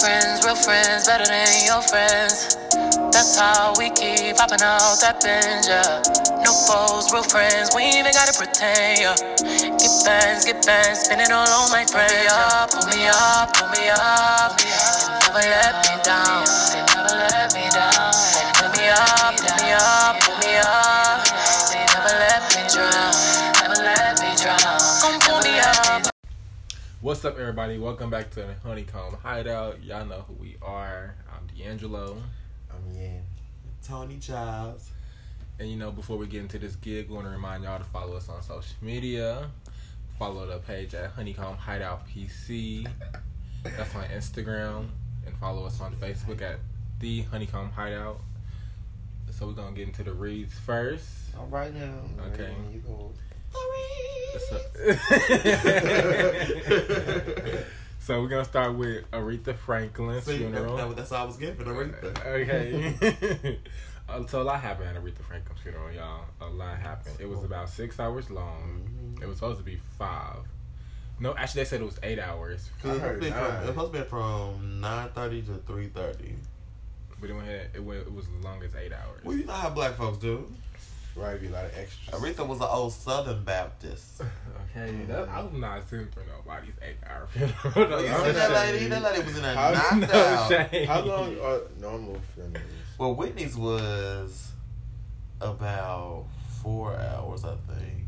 friends, real friends, better than your friends. That's how we keep popping out that binge, yeah. No foes, real friends, we ain't even gotta pretend, yeah. Get bands, get bands, spin it all on my friends, Pull me up, Pull me up, pull me up, and never let me down, they never let What's up, everybody? Welcome back to the Honeycomb Hideout. Y'all know who we are. I'm D'Angelo. I'm Yen. Tony Childs. And you know, before we get into this gig, we want to remind y'all to follow us on social media. Follow the page at Honeycomb Hideout PC. That's on Instagram. And follow us on Facebook at The Honeycomb Hideout. So we're going to get into the reads first. All right now. Okay. You go. so we're going to start with Aretha Franklin's See, funeral. that, that, that's all I was getting for Aretha. Okay. Uh, so a lot happened at Aretha Franklin's funeral, y'all. A lot happened. It was about six hours long. Mhm. It was supposed to be five. No, actually, they said it was eight hours. Cause I it's heard supposed to be from, nine. it's supposed to be from nine thirty to three thirty. But it went, it went. It was as long as eight hours. Well, you know how black folks do. Right, be a lot of extras. Aretha was an old Southern Baptist. Okay, mm-hmm. that, I'm not sitting for nobody's eight hour funeral. Well, you I'm see that saying- lady? That lady was in there How- knocked no out. shame. How long are normal funerals? Well, Whitney's was about four hours, I think.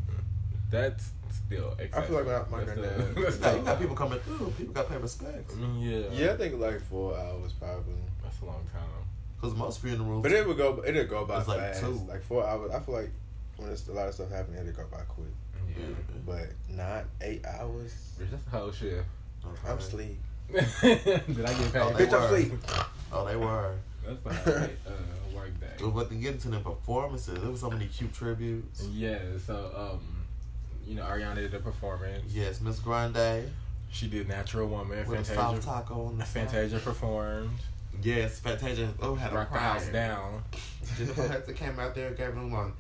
That's still. Excessive. I feel like my- my That's granddad- still- You got, still- you got people coming through. People got to pay respects. Mm, yeah. Yeah, I think like four hours probably. That's a long time. Because most funerals. But it would go. It'd go by It's like fast. two. Like four hours. I feel like when it's a lot of stuff happening, it'd go by quick. Yeah. But not eight hours. Bitch, that's the whole shift. Okay. I'm asleep. Did I get paid? Oh, they Bitch, I'm were. asleep. Oh, they were. That's fine. whole uh, work day. But to get into the performances, there was so many cute tributes. Yeah, so um, you know, Ariana did a performance. Yes, Miss Grande She did Natural Woman. with a soft taco on the side. Fantasia performed. Yes, Fantasia. Oh, had a the house choir. down. Jennifer Hudson came out there and gave them one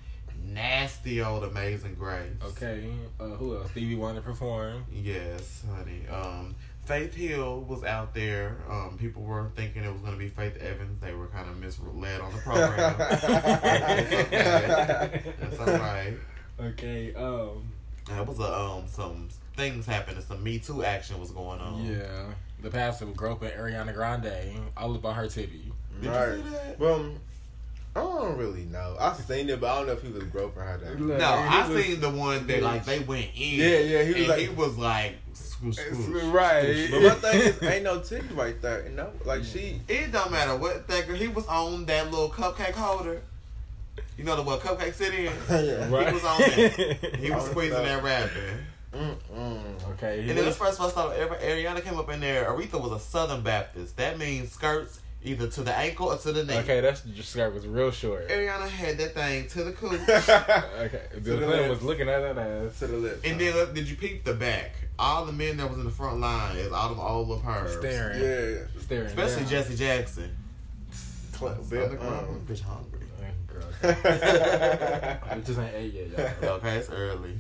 nasty old Amazing Grace. Okay. Uh, who else? Stevie Wonder performed. Yes, honey. Um, Faith Hill was out there. Um, people were thinking it was going to be Faith Evans. They were kind of misled on the program. Okay. That's all right. Okay. Um. There was a um some things happening. Some Me Too action was going on. Yeah. The pastor was groping Ariana Grande all about her titty. Did right. you see that? Well, I don't really know. I've seen it, but I don't know if he was groping her down. Look, No, he I was- seen the one that like they went in. Yeah, yeah, he was and like- he was like, swoosh, swoosh. Right. But my thing is, ain't no titty right there. You know, like she. It don't matter what thing. He was on that little cupcake holder. You know the what cupcake sit in. yeah. Right. He was on that. He was squeezing the- that wrapping. Mm-mm. Okay. And then was- first first time ever Ariana came up in there. Aretha was a Southern Baptist. That means skirts either to the ankle or to the knee. Okay, that's just skirt was real short. Ariana had that thing to the cooch. Okay, Bill the Clinton lips. was looking at that ass. to the lips. and then look, did you peep the back? All the men that was in the front line is all them old little pervs. Staring. yeah, Staring. Especially down. Jesse Jackson. Cl- Bill, Bill- um, bitch hungry. Girl, it just ain't eight yet, y'all. Okay, it's early.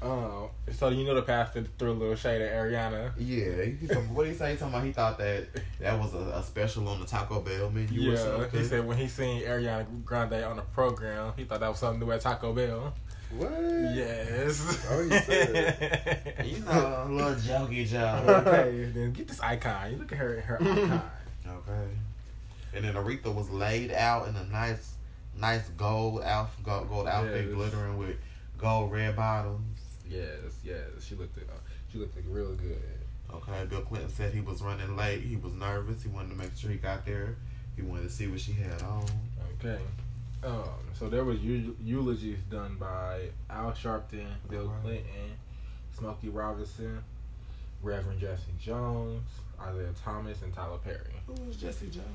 Um, so you know the pastor threw a little shade at Ariana. Yeah, he, what did he say? He talking about he thought that that was a, a special on the Taco Bell menu or Yeah, something. he said when he seen Ariana Grande on the program, he thought that was something new at Taco Bell. what? Yes. Oh, he said you know, a little jokey joke. okay, then get this icon. You look at her, her icon. Okay. And then Aretha was laid out in a nice, nice gold outfit, gold, gold outfit, Yes. glittering with gold red bottoms. Yes, yes, she looked, uh, she looked like real good. Okay, Bill Clinton said he was running late. He was nervous. He wanted to make sure he got there. He wanted to see what she had on. Okay. Um, so there was eu- eulogies done by Al Sharpton, Bill Alright. Clinton, Smokey Robinson, Reverend Jesse Jones, Isiah Thomas, and Tyler Perry. Who was Jesse Jones?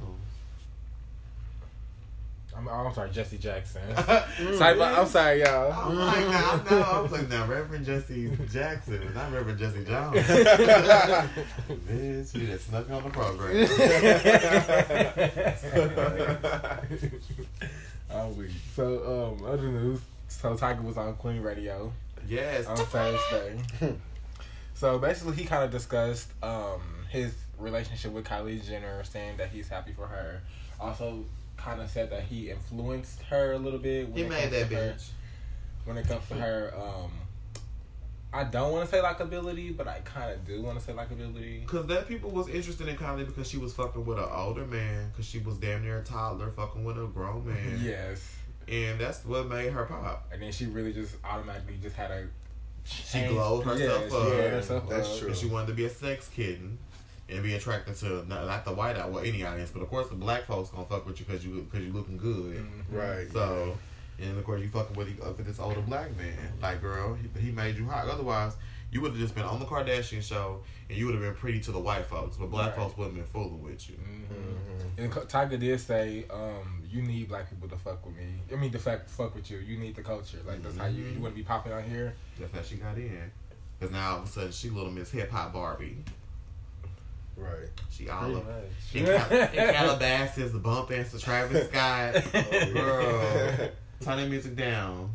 I'm, I'm sorry, Jesse Jackson. Mm, sorry, but I'm sorry, y'all. I'm like, now, no, I was like, now, Reverend Jesse Jackson, not Reverend Jesse Jones. Bitch, you just snuck on the program. I'm weak. So, um, other news. So Tyga was on Queen Radio yes. on Thursday. so basically, he kind of discussed um his relationship with Kylie Jenner, saying that he's happy for her. Also, kind of said that he influenced her a little bit. when He it made comes that to her- When it comes to her, um, I don't want to say likability, but I kind of do want to say likability. Cause that people was interested in Kylie because she was fucking with an older man. Cause she was damn near a toddler fucking with a grown man. Yes, And that's what made her pop. and then she really just automatically just had a. She glowed herself yeah, up. She herself That's up. true. Because she wanted to be a sex kitten and be attracted to not, not the white out well any audience, but of course the black folks gonna fuck with you because you because you looking good. Mhm. Right. So, and of course you fucking with, uh, with this older black man. Like, girl, he, he made you hot. Otherwise, you would have just been on the Kardashian show and you would have been pretty to the white folks, but black Right. folks wouldn't been fooling with you. Mhm. And Tyga did say, um, "You need black people to fuck with me. I mean, to fuck fuck with you. You need the culture. Like that's how you you want to be popping out here. That's how she got in. Because now all of a sudden she little Miss Hip Hop Barbie. Right. She all Pretty up much. in, Cal- in Calabasas, the bump and to Travis Scott. Oh, Girl, turn the music down.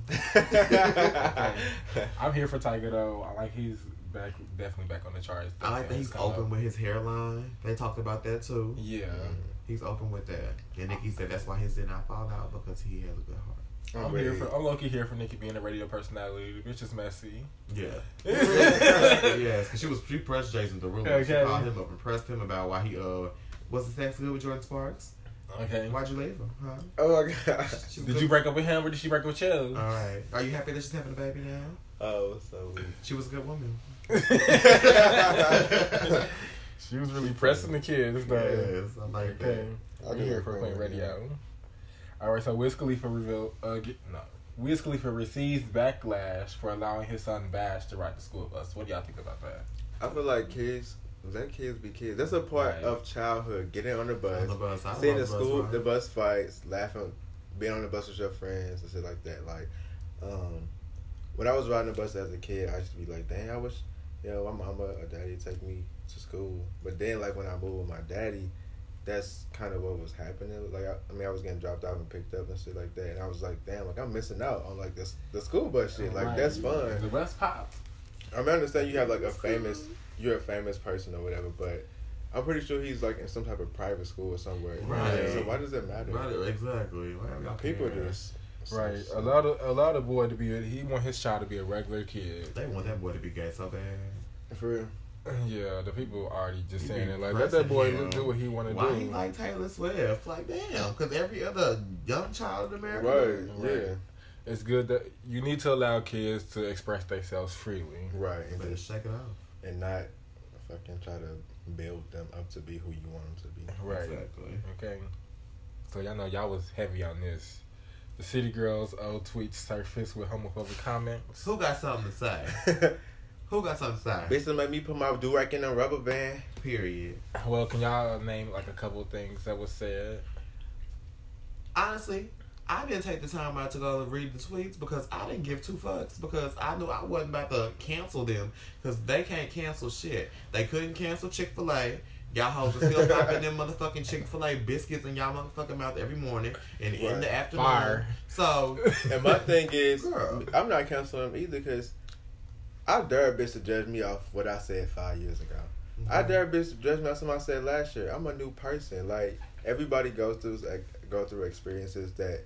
I'm here for Tyga though. I like he's back, definitely back on the charts. I like that he's open up. with his hairline. They talked about that too. Yeah. He's open with that. And Nicki said that's why his did not fall out because he has a good heart. I'm here for. I'm lucky here for Nicki being a radio personality. The bitch is messy. Yeah. yes, because she was she pressed Jason Derulo. She Okay. called him up and pressed him about why he uh was the sex good with Jordin Sparks. Okay. Why'd you leave him? Huh? Oh my gosh. She's Did good- you break up with him or did she break up with you? All right. Are you happy that she's having a baby now? Oh, so weird. She was a good woman. she was really pressing the kids though. Yes, I like Okay. that. I I'm do here like for that, Queen yeah. Radio. All right, so Wiz Khalifa revealed. Uh, get, no, Wiz Khalifa receives backlash for allowing his son Bash to ride the school bus. What do y'all think about that? I feel like kids, let kids be kids. That's a part Right. of childhood. Getting on the bus, On the bus. I seeing the love school, ride. the bus fights, laughing, being on the bus with your friends and shit like that. Like, um, when I was riding the bus as a kid, I used to be like, "Dang, I wish, you know, my mama or daddy take me to school." But then, like when I moved with my daddy, that's kind of what was happening. Like, I, I mean, I was getting dropped off and picked up and shit like that, and I was like, "Damn, like I'm missing out on like this the school bus shit. Like Right. that's fun." The bus popped. I mean, I understand you have like a famous, you're a famous person or whatever, but I'm pretty sure he's like in some type of private school or somewhere. Right. So why does it matter? Right, exactly. Why y'all People care? just Right. Allow the allow the boy to be. A, he want his child to be a regular kid. They want that boy to be gay so bad. For real. Yeah, the people already just You saying it like let that boy him. do what he want to do. Why do. he like Taylor Swift? Like, damn, because every other young child in America. Right. Right. Yeah. it's good that you need to allow kids to express themselves freely. Right. And, better just, shake it off. and not fucking try to build them up to be who you want them to be. Right. Exactly. Okay. So y'all know y'all was heavy on this. The City Girls old tweets surfaced with homophobic comments. Who got something to say? Who got something to say? Bitch, that made me put my do rack in a rubber band. Period. Well, can y'all name like a couple of things that was said? Honestly, I didn't take the time out to go and read the tweets because I didn't give two fucks because I knew I wasn't about to cancel them because they can't cancel shit. They couldn't cancel Chick Fil A. Y'all hoes are still popping them motherfucking Chick Fil A biscuits in y'all motherfucking mouth every morning and in the afternoon. Fire. So And my thing is, Girl. I'm not canceling them either because I dare a bitch to judge me off what I said five years ago. I dare a bitch to judge me off something I said last year. I'm a new person. Like everybody goes through go through experiences that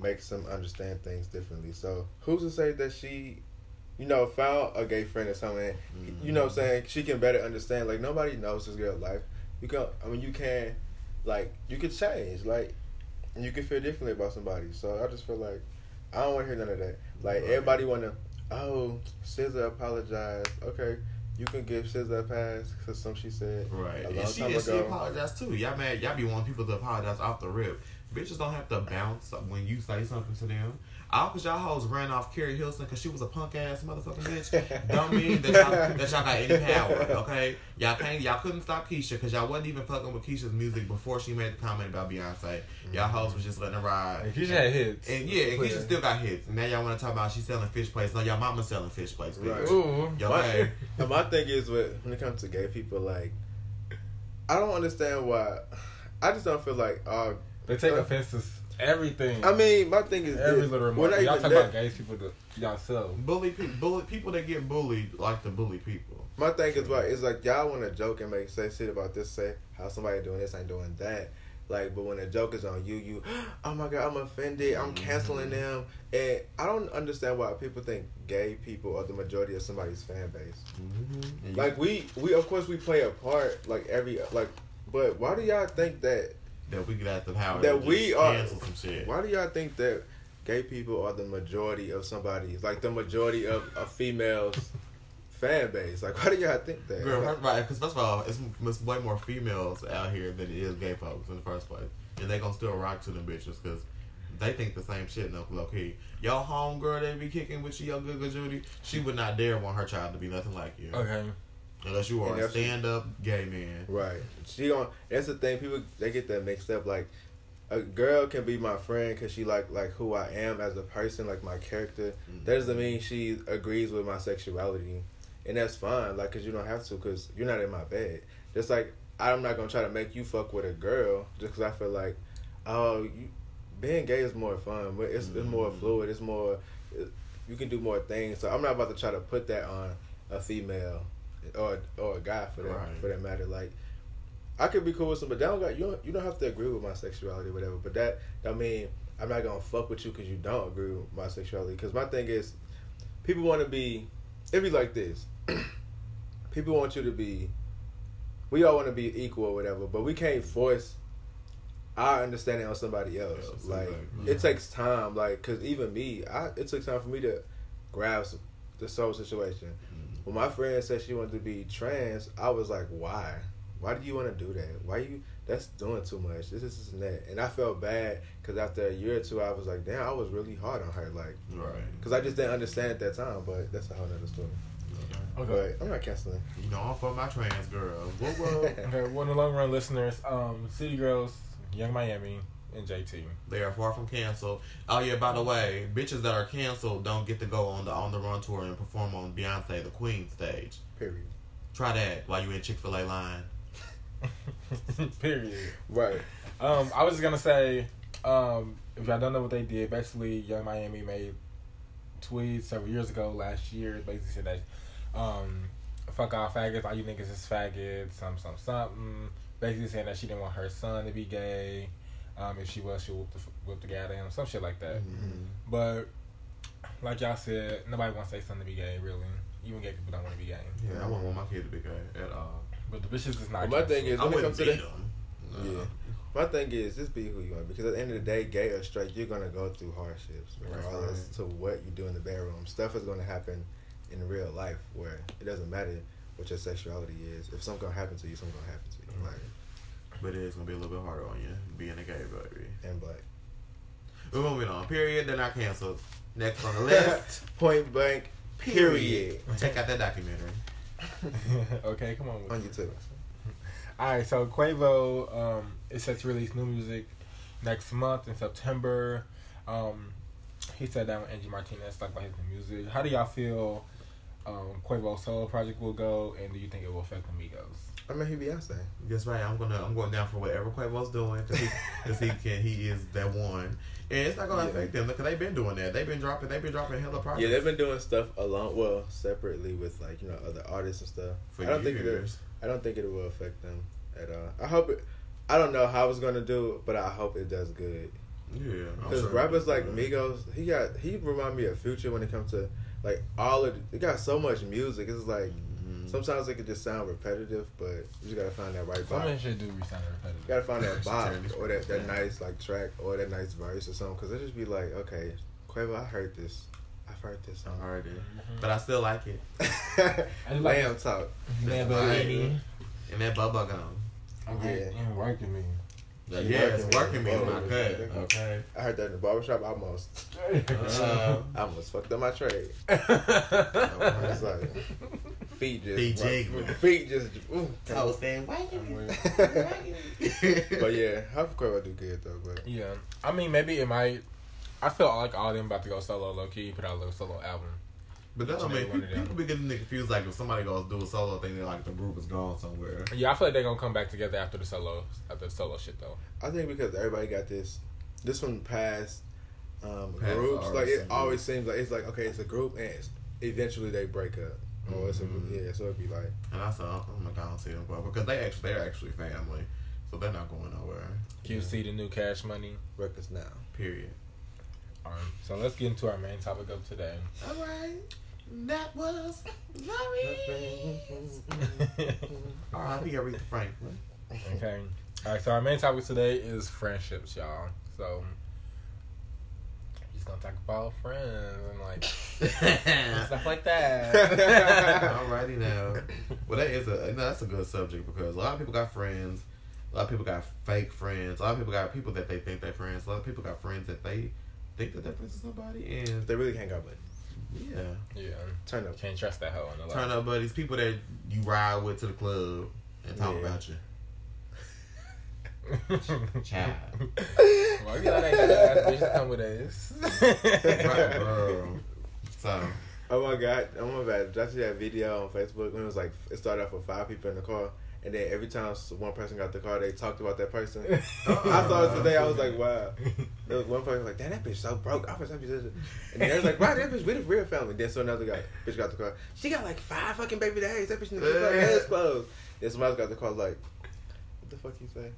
makes them understand things differently. So who's to say that she, you know, found a gay friend or something? You know, what I'm mm-hmm. saying she can better understand. Like nobody knows this girl life. You can. I mean, you can, like, you could change. Like, you can feel differently about somebody. So I just feel like I don't want to hear none of that. Like Right. everybody want to, oh, SZA apologized. Okay, you can give SZA a pass because some she said Right. a And she, time and she apologized too. Y'all mad y'all be wanting people to apologize off the rip. Bitches don't have to bounce when you say something to them. All because y'all hoes ran off Keri Hilson because she was a punk ass motherfucking bitch. don't mean that y'all, that y'all got any power, okay? Y'all can't, y'all couldn't stop Keisha because y'all wasn't even fucking with Keisha's music before she made the comment about Beyonce. Y'all hoes was just letting her ride. And Keisha had hits. And yeah, and Keisha still got hits. And now y'all want to talk about she selling fish plates. No, y'all mama selling fish plates, bitch. Right. Ooh. Y'all My, my thing is with when it comes to gay people, like I don't understand why. I just don't feel like uh They take Uh, offense to s- everything. I mean, my thing is every this. little We're remark. Y'all talk that- about gay people to yourself. Bully people, bully people that get bullied like to bully people. My thing is like it's like y'all want to joke and make say shit about this, say how somebody doing this ain't doing that. Like, but when the joke is on you, you, oh my god, I'm offended. I'm canceling them, and I don't understand why people think gay people are the majority of somebody's fan base. Mm-hmm. Like we, we of course we play a part, like every like, but why do y'all think that? That we got the power That we are- cancel some shit. Why do y'all think that gay people are the majority of somebody's, like the majority of a female's fan base? Like, why do y'all think that? Girl, Like, right? Because first of all, it's, it's way more females out here than it is gay folks in the first place, and they gonna still rock to them bitches because they think the same shit. No, low key, y'all homegirl they be kicking with you, your good good Judy. She would not dare want her child to be nothing like you, Okay. Unless you are a stand up gay man. Right. She on. That's the thing. People they get that mixed up. Like a girl can be my friend because she like like who I am as a person, like my character. Mhm. That doesn't mean she agrees with my sexuality, and that's fine. Like, cause you don't have to, cause you're not in my bed. Just like I'm not gonna try to make you fuck with a girl just cause I feel like, oh, you, being gay is more fun. But it's it's more Mhm. fluid. It's more. You can do more things. So I'm not about to try to put that on a female or or a guy for that Right. for that matter. Like I could be cool with some, but that don't got you. Don't, you don't have to agree with my sexuality, or whatever. But that I mean, I'm not gonna fuck with you because you don't agree with my sexuality. Because my thing is, people want to be. It be like this. people want you to be. We all want to be equal or whatever, but we can't force our understanding on somebody else. Yeah, like it takes time. Like because even me, I it took time for me to grasp the soul situation. When my friend said she wanted to be trans, I was like, why? Why do you want to do that? Why you? That's doing too much. This, is this, and that. And I felt bad because after a year or two, I was like, damn, I was really hard on her. Like, Right. because I just didn't understand at that time. But that's a whole other story. Okay. But I'm not canceling. You know, I'm for my trans girl. Whoa, whoa. Okay. One of the long run listeners, um, City Girls, Young Miami, and JT. They are far from canceled. Oh yeah, by the way, bitches that are canceled don't get to go on the on the run tour and perform on Beyonce the Queen stage. Period. Try that while you in Chick Fil A line. Period. Right. Um, I was just gonna say, um, if y'all don't know what they did, basically, Young Miami made tweets several years ago, last year, basically said that, um, fuck all faggots, all you niggas is faggots, some some something. Basically saying that she didn't want her son to be gay. Um, if she was, she would whoop the, whoop the guy at him, some shit like that. Mm-hmm. But like y'all said, nobody wants their son to be gay, really. Even gay people don't want to be gay. Yeah, I wouldn't want my kid to be gay at all. But the bitches is not. Well, my thing canceled. is- I when it comes to beat the- them. Yeah. My thing is, just be who you are. Because at the end of the day, gay or straight, you're gonna go through hardships, That's regardless right. to what you do in the bedroom. Stuff is gonna happen in real life where it doesn't matter what your sexuality is. If something gonna happen to you, something gonna happen to you. Like But it's gonna be a little bit harder on you being a gay baby. and black. We're moving on. Period. They're not canceled. Next on the list. Point blank. Period. Check out that documentary. okay, come on. with On. YouTube. All right, so Quavo um, is set to release new music next month in September. Um, he sat down with Angie Martinez to talk about his new music. How do y'all feel um, Quavo's solo project will go, and do you think it will affect Migos? I mean, he Beyonce. That's right. I'm gonna I'm going down for whatever Quavo's doing because he, 'cause he can he is that one, and it's not gonna Yeah. affect them because they've been doing that. They've been dropping they've been dropping hella projects. Yeah, they've been doing stuff alone, well, separately with like you know other artists and stuff. for I don't think it. years. I don't think it will affect them at all. I hope it. I don't know how it's gonna do, but I hope it does good. Yeah, Because sure rappers like good. Migos, he got he remind me of Future when it comes to like all of it got so much music. It's like Mhm. sometimes it could just sound repetitive, but you just gotta find that right Some of box. shit do resound repetitive. You gotta find that box Turn this or that, that down. nice like track or that nice verse or something. Because it just be like, okay, Quavo, I heard this. I've heard this I song. heard it, Mhm. but I still like it. I like- Lamb talk. Lamborghini. And that bubble gum. Yeah. And working me. Yeah, it's working working me me. in my cut. Okay. I heard that in the barbershop. I almost, Uh, I almost fucked up my trade. It's like feet just, Feet jiggling. feet just. Ooh. I was saying, why I'm you? but yeah, I hope Quavo do good though. But Yeah, I mean maybe it might. I feel like all of them about to go solo low key, put out a little solo album. But that don't Which make people, people be getting confused. Like if somebody goes do a solo thing, they're like the group is gone somewhere. Yeah, I feel like they're gonna come back together after the solo after the solo shit though. I think because everybody got this this from past um, Past groups. Like it always seems like it's like okay, it's a group and it's, eventually they break up. Or it's a, yeah, so it'd be like And I said, I'm like, I don't see them go because they actually they're actually family, so they're not going nowhere. Can you see the new Cash Money. records now. Period. All right, so let's get into our main topic of today. All right, that was Larry. R.I.P. Aretha Franklin. Okay. All right. So our main topic today is friendships, y'all. So we're just gonna talk about friends and like stuff like that. Alrighty now. Well, that is a no, that's a good subject because a lot of people got friends. A lot of people got fake friends. A lot of people got people that they think they're friends. A lot of people got friends that they think that they're friends with somebody. And They really can't go, but yeah, yeah. turn up. Can't trust that hoe in the turn up buddies, people that you ride with to the club and talk Yeah. about you. Child. Why you let that ass bitch come with us? right, bro. So Oh my god! Oh my god! Did I see that video on Facebook when it was like it started off with five people in the car, and then every time one person got the car, they talked about that person. I saw it today. I was like, wow. There was one person like, damn, that bitch so broke. I was happy. And then they was like, wow, that bitch, we the real family. Then so another guy, bitch got the car. She got like five fucking baby days. That bitch needs to keep her ass closed. Then somebody else got the car. Like, what the fuck you say?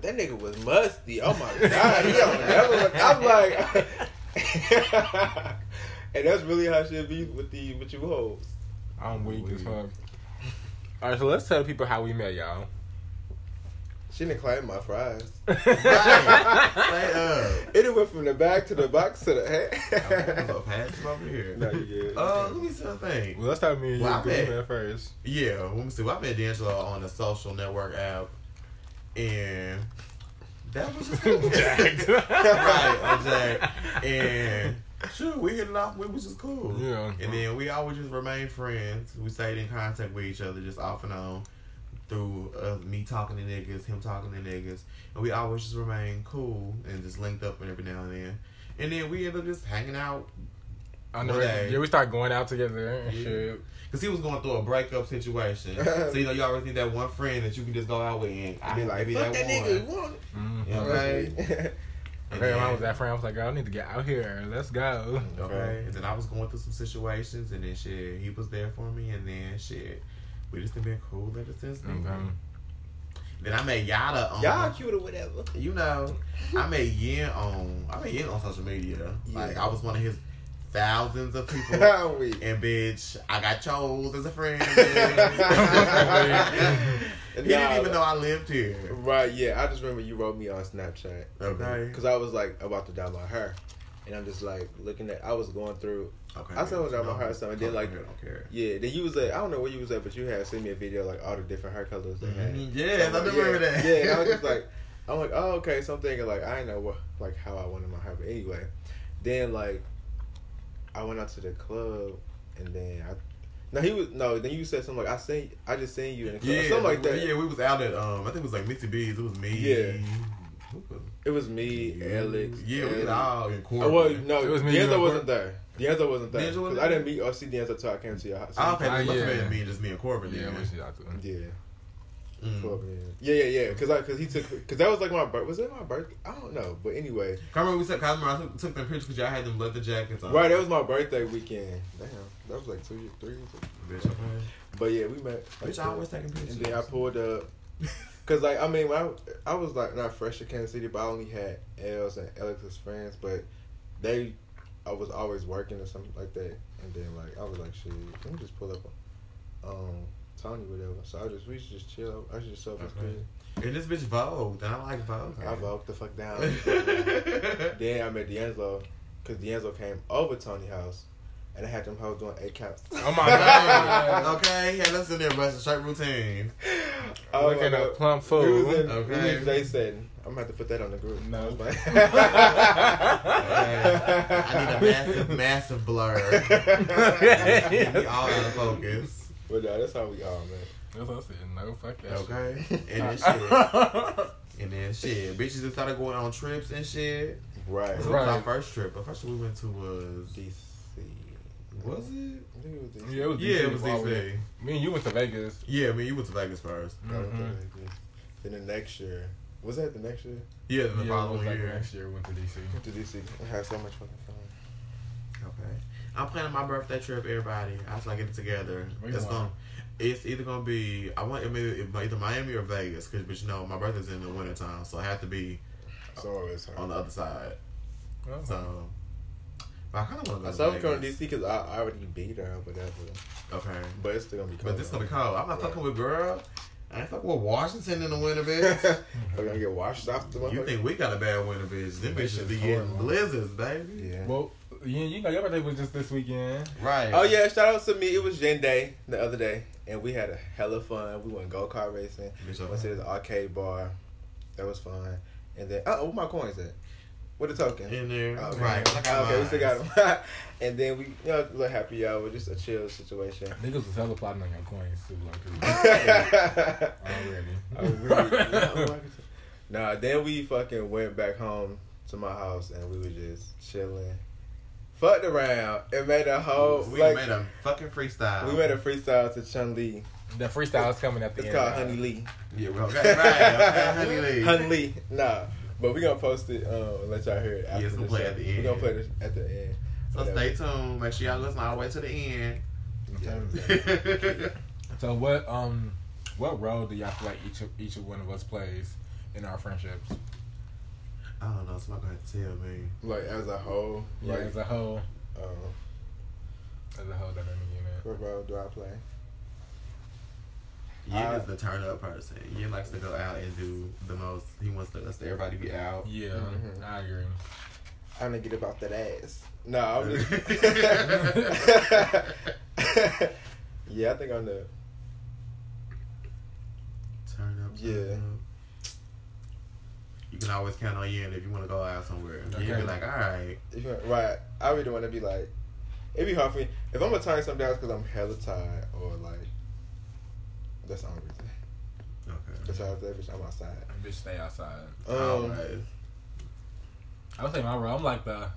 But that nigga was musty. Oh my god, he don't never. I'm like, and that's really how shit be with the with you hoes. I'm weak as fuck. All right, so let's tell people how we met, y'all. She didn't claim my fries. Straight. It went from the back to the box to the head. I'm head. gonna pass it over here. no, you good. Uh, let me see something. Well, let's start me and you. Well, I Well, met first. Yeah, let me see. Well, I met D'Angelo on a social network app, and that was just cool. Jacked. right, on Jack. And sure, we hit it off, which was cool. Yeah. And then we always just remained friends. We stayed in contact with each other, just off and on, through uh, me talking to niggas, him talking to niggas, and we always just remained cool and just linked up and every now and then. And then we ended up just hanging out On the One yeah, we started going out together and Yeah. shit. Because he was going through a breakup situation. so, you know, you always need that one friend that you can just go out with and I be like, be fuck that, one. nigga. You want? Mm-hmm. Yeah. Okay. Okay. And Okay, when I then- was that friend, I was like, girl, I need to get out here. Let's go. Okay. And then I was going through some situations, and then shit, he was there for me, and then shit, we just been cool ever since then. Okay. Then I met Yada on. Y'all cute or whatever. You know, I met Yin on. I met Yin on social media. Like I was one of his thousands of people. And bitch, I got chose as a friend. he didn't even know I lived here. Right, yeah. I just remember you wrote me on Snapchat. Okay. Because I was like about to dye my hair. And I'm just like looking at, I was going through, Okay. I said it was on my heart, so I did like- I don't care. yeah. Then you was like, I don't know where you was at, but you had sent me a video like all the different hair colors they had. Mhm. Yes, I I'm like, remember yeah, that. Yeah, and I was just like, I'm like, oh, okay. So I'm thinking like, I know what, like how I wanted my hair, but anyway. Then like, I went out to the club, and then I, no, he was no. Then you said something like, I seen, I just seen you in the club, Yeah, something like that. Yeah, we was out at um, I think it was like Missy B's. It was me. Yeah. It was me, Alex. Yeah, we and- was all in court. Oh, well, no, It was me, you, D'Angelo and wasn't there. D'Angelo wasn't there. D'Angelo 'Cause wasn't I didn't meet or see D'Angelo until I came to your house. Oh, okay, Ah, this must have yeah. me and just me and Corbin. Yeah, then. what she out to? Yeah. Mm. Corbin, Yeah, yeah, yeah. Because I, cause he took, because that was like my birth. Was it my birthday? I don't know, but anyway, I remember we said, I remember I took, took them pictures because y'all had them leather jackets on. right. That was my birthday weekend. Damn, that was like two, years- three years. Bitch, okay. But yeah, we met. Bitch, always taking pictures. And then I pulled up. Cause like I mean, when I, I was like not fresh to Kansas City, but I only had Els and Alex's friends, but they, I was always working or something like that. And then like I was like, shit, let me just pull up, um, Tony whatever. So I just we should just chill. I should just show up his Okay. crib. And this bitch Vogue, I like Vogue. I vogue the fuck down. then I met D'Angelo, cause D'Angelo came over Tony's house, and I had them hoes doing eight counts. Oh my god. okay, yeah, let's in there, busting straight routine. Oh, Looking my at God. plump We was food. in, Okay. we was day setting. I'm gonna have to put that on the group. No. Okay. I need a massive, massive blur. Get all out of focus. But no, that's how we are, man. That's what I said. No, fuck that Okay, shit. and then shit, and then shit, bitches just started going on trips and shit. Right. So what was our first trip? The first trip we went to was DC. was it? I think it was DC. Yeah, it was Yeah, DC it was before we- Me and you went to Vegas. Yeah, me and you went to Vegas first. I went to Mhm. Then the next year, Was that the next year? Yeah, the Yeah, it was following like year. next year. Went to DC. Went to DC. I had so much fucking fun. Okay. I'm planning my birthday trip. Everybody, I was like get it together. Where It's going? gonna. It's either gonna be I want either, either Miami or Vegas, cause but you know my birthday's in the wintertime, so I have to be So it's hard. on the other side. Oh. So, but I kind of want to I go. saw to him coming to DC because I, I already beat her or whatever. Okay, But it's still gonna be cold. but this gonna be cold. I'm not Right. fucking with girl. I ain't fucking with Washington in the winter, bitch. We're gonna get washed off the you think we got a bad winter, bitch? Them That bitches be getting blizzards, baby. Yeah. Well, you, you know your birthday was just this weekend. Right. Oh yeah, shout out to me. It was Jen Day the other day, and we had a hella fun. We went go kart racing. Bitch, Went to okay. the arcade bar. That was fun. And then oh, where my coins at? What the token? In there. Oh, okay. Right. I got okay, we still got them. and then we, you know, a little happy hour, just a chill situation. Niggas was hella plotting on your coins too, like I really, nah, then we fucking went back home to my house and we were just chilling. Fucked around and made a whole we like made a fucking freestyle. we made a freestyle to Chun Li. The freestyle is coming at the It's end. called y'all. Honey Lee. Yeah, well, okay, right. Okay, honey Lee. Honey Lee. Nah. But we gonna post it, um, and let y'all hear it after it's gonna the play show. at the end. we end. gonna play it at the end. So Whatever. stay tuned. Make sure y'all listen all the way to the end. Yeah. So what um what role do y'all feel like each of each of one of us plays in our friendships? I don't know. Somebody gonna tell me. Like as a whole. Yeah, Like as a whole, um, as a whole that dynamic unit. what role do I play? Yin I- is the turn up person. Yin likes to go out and do the most. He wants to, us to everybody be out. Yeah, Mhm. I agree. I'm gonna get about that ass. No, I'm just. yeah, I think I'm the. Turn up. Turn Yeah. Up. You can always count on Yin if you want to go out somewhere. Yin Okay. be like, all right. Right, I really want to be like. It'd be hard for me if I'm gonna turn something down because I'm hella tired or like. That's the only reason. Okay. Besides that, bitch, I'm outside. Bitch, stay outside. Um, Alright. I would say my role. I'm like the.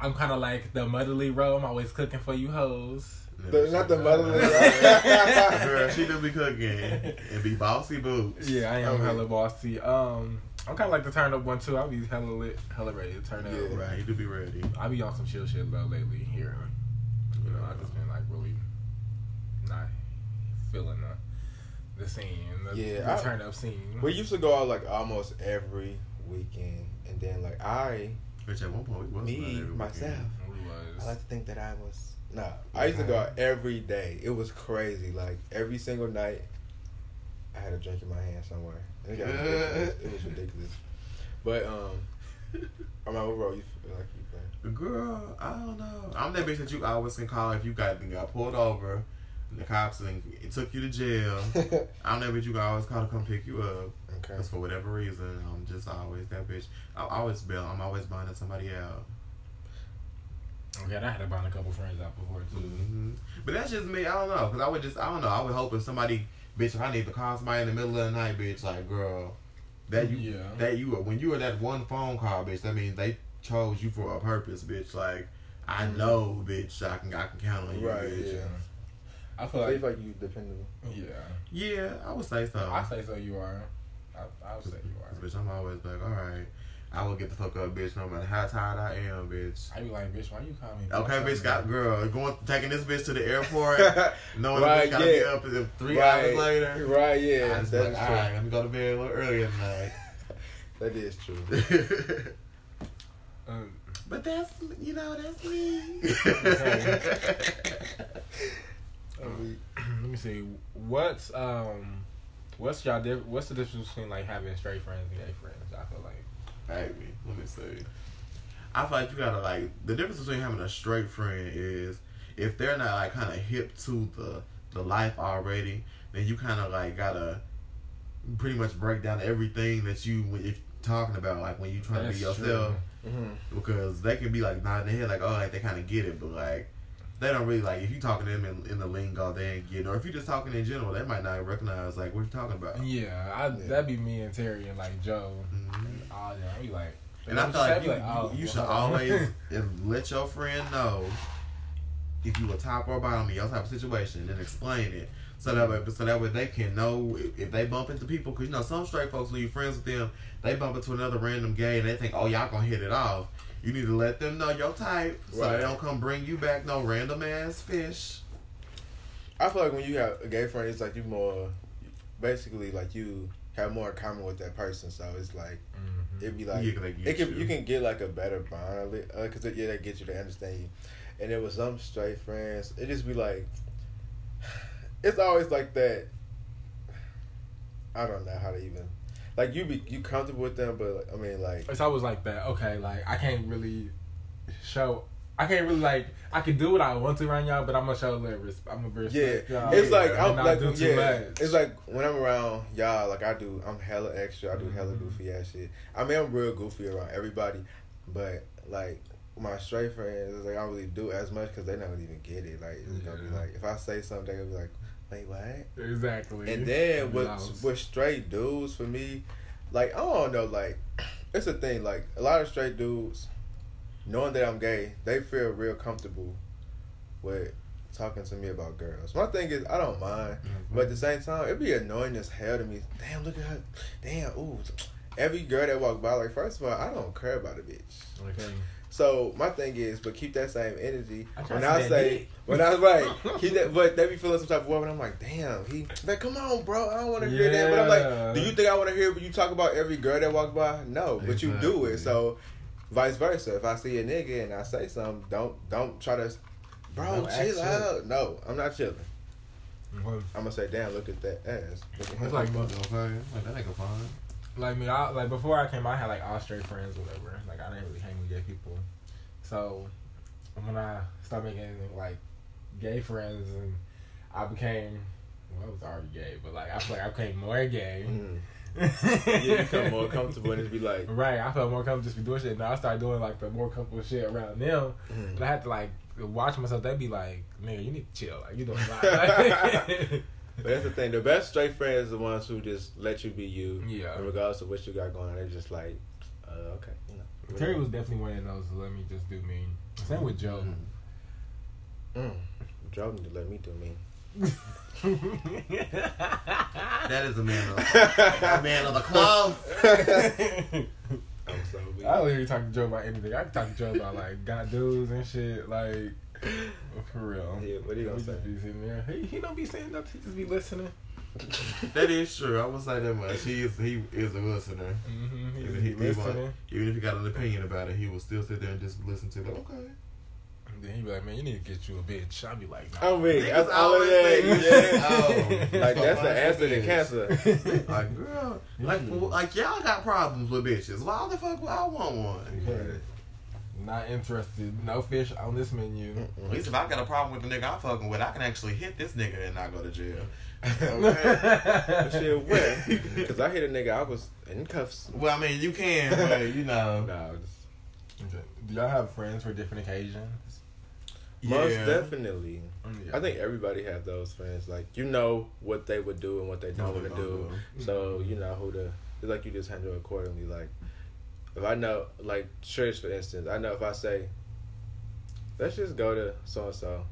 I'm kind of like the motherly role. I'm always cooking for you hoes. the, not the motherly. Girl, she do be cooking and be bossy boots. Yeah, I am Okay. hella bossy. Um, I'm kind of like the turn up one too. I'll be hella lit, hella ready to turn up. Yeah. Right, you do be ready. I be on some chill shit though lately here. You know, I just been like really not feeling the the scene, the, Yeah, the I- turn up scene. we used to go out like almost every weekend, and then like I, which at one point we was me every myself, weekend. We I like to think that I was. Nah, I used to go out every day. It was crazy. Like every single night, I had a drink in my hand somewhere. It, got ridiculous. it was ridiculous. But um, I'm like, what role you feel like you play? Girl, I don't know. I'm that bitch that you always can call if you got got pulled over. And the cops and it took you to jail. I'm that bitch you can always call to come pick you up. okay. Cause for whatever reason, I'm just always that bitch. I always bail. I'm always buying somebody out. Okay, and I had to bond a couple friends out before too. hmm But that's just me. I don't know. Cause I would just, I don't know. I would hope if somebody, bitch, if I need to call somebody in the middle of the night, bitch, like girl, that you, Yeah. that you, when you were that one phone call, bitch, that means they chose you for a purpose, bitch. Like I mm-hmm. know, bitch, I can, I can count on you, Right, bitch. yeah. I feel I like, feel like you dependable. yeah. Yeah, I would say so. I say so. You are. I, I would say you are. Bitch, I'm always like, all right, I will get the fuck up, bitch, no matter how tired I am, bitch. I be like, bitch, why you call me? Okay, bitch, got girl going taking this bitch to the airport, knowing Right, the bitch gotta yeah. be up in three right, hours later. Right, I yeah. just That's like, true. right, let me go to bed a little earlier tonight. That is true. Um, but that's you know that's me. Um, let me see. What's um, what's y'all? What's the difference between like having straight friends and gay friends? I feel like. Baby, let me see. I feel like you gotta like the difference between having a straight friend is if they're not like kind of hip to the the life already, then you kind of like gotta pretty much break down everything that you if talking about like when you trying to be That's yourself mhm. because they can be like nodding their head like oh like they kind of get it but like they don't really like if you talking to them in, in the lingo they ain't getting or if you just talking in general they might not recognize like what you talking about Yeah, I, Yeah. that'd be me and Terry and like Joe. Mhm. And all them. I be like, and I what feel like you, I you, oh, you should well, always let your friend know if you a top or bottom in your type of situation and explain it. So that way, so that way they can know if, if they bump into people. Cause you know some straight folks when you friends with them, they bump into another random gay and they think, oh y'all gonna hit it off. You need to let them know your type, so Right. they don't come bring you back no random ass fish. I feel like when you have a gay friend, it's like you more, basically like you have more in common with that person. So it's like Mhm. It'd be like Yeah, it can you. can get like a better bond because uh, yeah, they get you to understand you. And it was some straight friends. It just be like, it's always like that. I don't know how to even, like you be you comfortable with them, but like, I mean like It's always like that. Okay, like I can't really show. I can't really like. I can do what I want to around y'all, but I'm gonna show a little respect. I'm gonna Yeah, y'all. it's like I'm not like do too yeah, much. it's like when I'm around y'all, like I do, I'm hella extra. I do hella Mhm. goofy ass shit. I mean, I'm real goofy around everybody, but like my straight friends, it's like I don't really do as much because they don't even get it. Like it's gonna be like if I say something, they're gonna be like, wait, what? exactly. And then with with straight dudes for me, like I don't know, like it's a thing. Like a lot of straight dudes, knowing that I'm gay, they feel real comfortable with talking to me about girls. My thing is I don't mind, Mhm. but at the same time, it'd be annoying as hell to me. Damn, look at her. Damn, ooh. Every girl that walk by, like first of all, I don't care about a bitch. Okay. So my thing is, but keep that same energy. I When I say, dick. when I was right, keep that. But they be feeling some type of way, and I'm like, damn, he like, come on, bro, I don't want to hear that. But I'm like, do you think I want to hear you talk about every girl that walk by? No, but you do it. So vice versa. If I see a nigga and I say something, don't don't try to, bro, No chill action. out. No, I'm not chilling. Well, I'm gonna say, damn, look at that ass. At. It's like okay, like that nigga fine. like me, I, like before I came, I had like all straight friends, or whatever. Like I didn't really hang with gay people. So when I started making like gay friends, and I became, well, I was already gay, but like I feel like I became more gay. Mm. Yeah, you become more comfortable and just be like, Right, I felt more comfortable just be doing shit. Now I started doing like the more comfortable shit around them. mm. But I had to like watch myself. They'd be like, "Nigga, you need to chill. Like you doing a lot." But that's the thing. The best straight friends are the ones who just let you be you. Yeah. And regardless of what you got going on, they're just like, uh, okay, you know. Terry was definitely one of those. Let me just do me. Same with Joe. Mm. Joe need to let me do me. That is a man of a man of the cloth. I'm so weak. I don't hear you talk to Joe about anything. I can talk to Joe about like god dudes and shit. Like for real. Yeah, what he gonna He say? just be sitting there. He, he don't be saying nothing. He just be listening. That is true. I would say that much. He is he is a listener. Mm-hmm. He Even, he, be he listening. even if he got an opinion about it, he will still sit there and just listen to it. Okay. And then he be like, "Man, you need to get you a bitch." I'd be like, nah. I'm weak. That's all always it say, is. yeah, oh. Like that's the answer to cancer. Like girl, like well, hmm. like y'all got problems with bitches. Why the fuck would I want one? Not interested. No fish on this menu. At least if I got a problem with the nigga I'm fucking with, I can actually hit this nigga and not go to jail. But shit, when? Because I hit a nigga, I was in cuffs. Well, I mean, you can, but you know. No, just Okay. Do y'all have friends for different occasions? Most Yeah. definitely. Yeah. I think everybody has those friends. Like you know what they would do and what they don't want to do. So you know who to. It's like you just handle it accordingly. Like if I know, like church for instance, I know if I say, let's just go to so and so.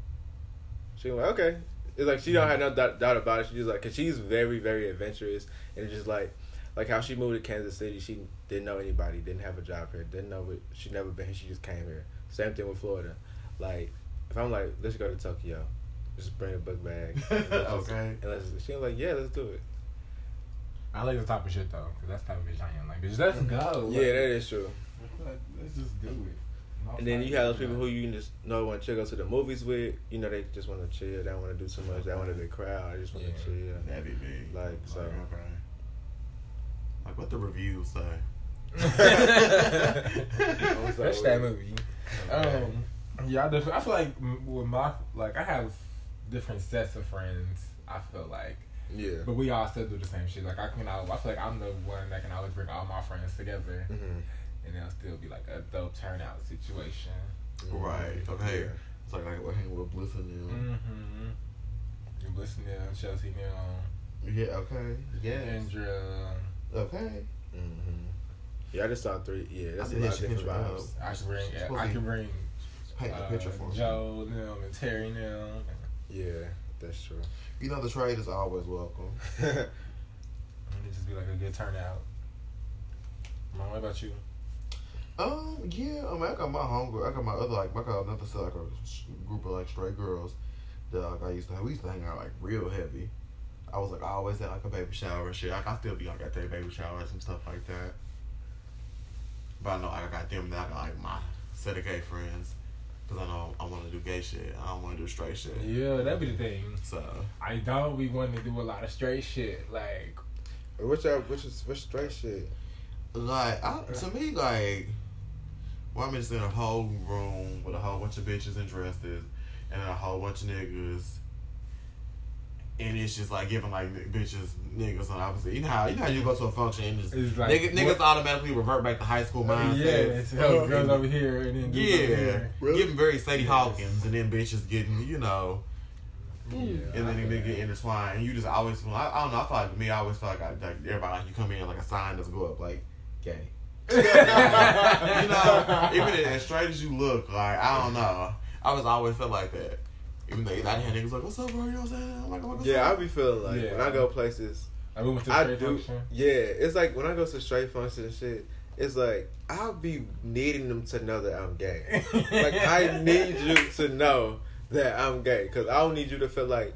She like okay. It's like she don't have no doubt, doubt about it. She just like, cause she's very very adventurous and it's just like, like how she moved to Kansas City. She didn't know anybody, didn't have a job here, didn't know what she never been. She just came here. Same thing with Florida. Like if I'm like, let's go to Tokyo, just bring a book bag. And let's just- Okay. And let's, she was like, yeah, let's do it. I like the type of shit though, cause that's the type of bitch I am. Like, bitch, let's go. Yeah, that is true. Like, let's just do it. No And then you have those people no. who you can just know want to go to the movies with. You know, they just want to chill. They don't want to do too much. They want to be crowd. They just want to Yeah. chill. That'd be me. Like, so. okay. Like what the reviews say. That's that movie. Um, yeah, I, definitely, I feel like with my like I have different sets of friends. I feel like, Yeah. but we all still do the same shit. Like I can, al- I feel like I'm the one that can always bring all my friends together, hmm and it'll still be like a dope turnout situation. Right. Okay. Yeah. It's like like we're hanging with Bliss and them. Mm-hmm. You listen to Chelsea now, Yeah. Okay. Yeah. Andrea. Okay. Mm-hmm. Yeah, I just saw three. Yeah, that's I a did lot of hit you, different vibes. I can bring. She's I can bring. Paint the uh, picture for me. Joe, them, and Terry, them. Yeah, that's true. You know the trade is always welcome. And it just be like a good turnout. Mom, what about you? Um, yeah, I mean, I got my homegirl. I got my other like, I got another set like a group of like straight girls that like I used to. We used to hang out like real heavy. I was like I always at like a baby shower and shit. Like I still be like at their baby showers and stuff like that. But I know like, I got them. Then I got like my set of gay friends because I know I want to do gay shit. I don't want to do straight shit. Yeah, that'd be the thing. So I don't be wanting to do a lot of straight shit. Like, Which y'all, which is which straight shit? like I, to me like well, I'm just in a whole room with a whole bunch of bitches in dresses and a whole bunch of niggas. And it's just like giving like bitches niggas on opposite. You know how you know how you go to a function and just It's like, niggas, niggas automatically revert back to high school mindset. yeah, so girls over here and then Yeah, here. Really? giving very Sadie Yes. Hawkins, and then bitches getting you know, Yeah, and then they get intertwined. And you just always feel. I, I don't know. I feel like me, I always feel like, I, like everybody like you come in like a sign doesn't go up like gay. you know, even as straight as you look, like I don't know. I was always felt like that. Even though I had niggas like, "What's up, bro?" You know what I'm saying? I'm like, "What's Yeah, I be feeling like Yeah. when I go places, Like, we went to I do. function. Yeah, it's like when I go to straight function and shit. It's like I'll be needing them to know that I'm gay. like I need you to know that I'm gay because I don't need you to feel like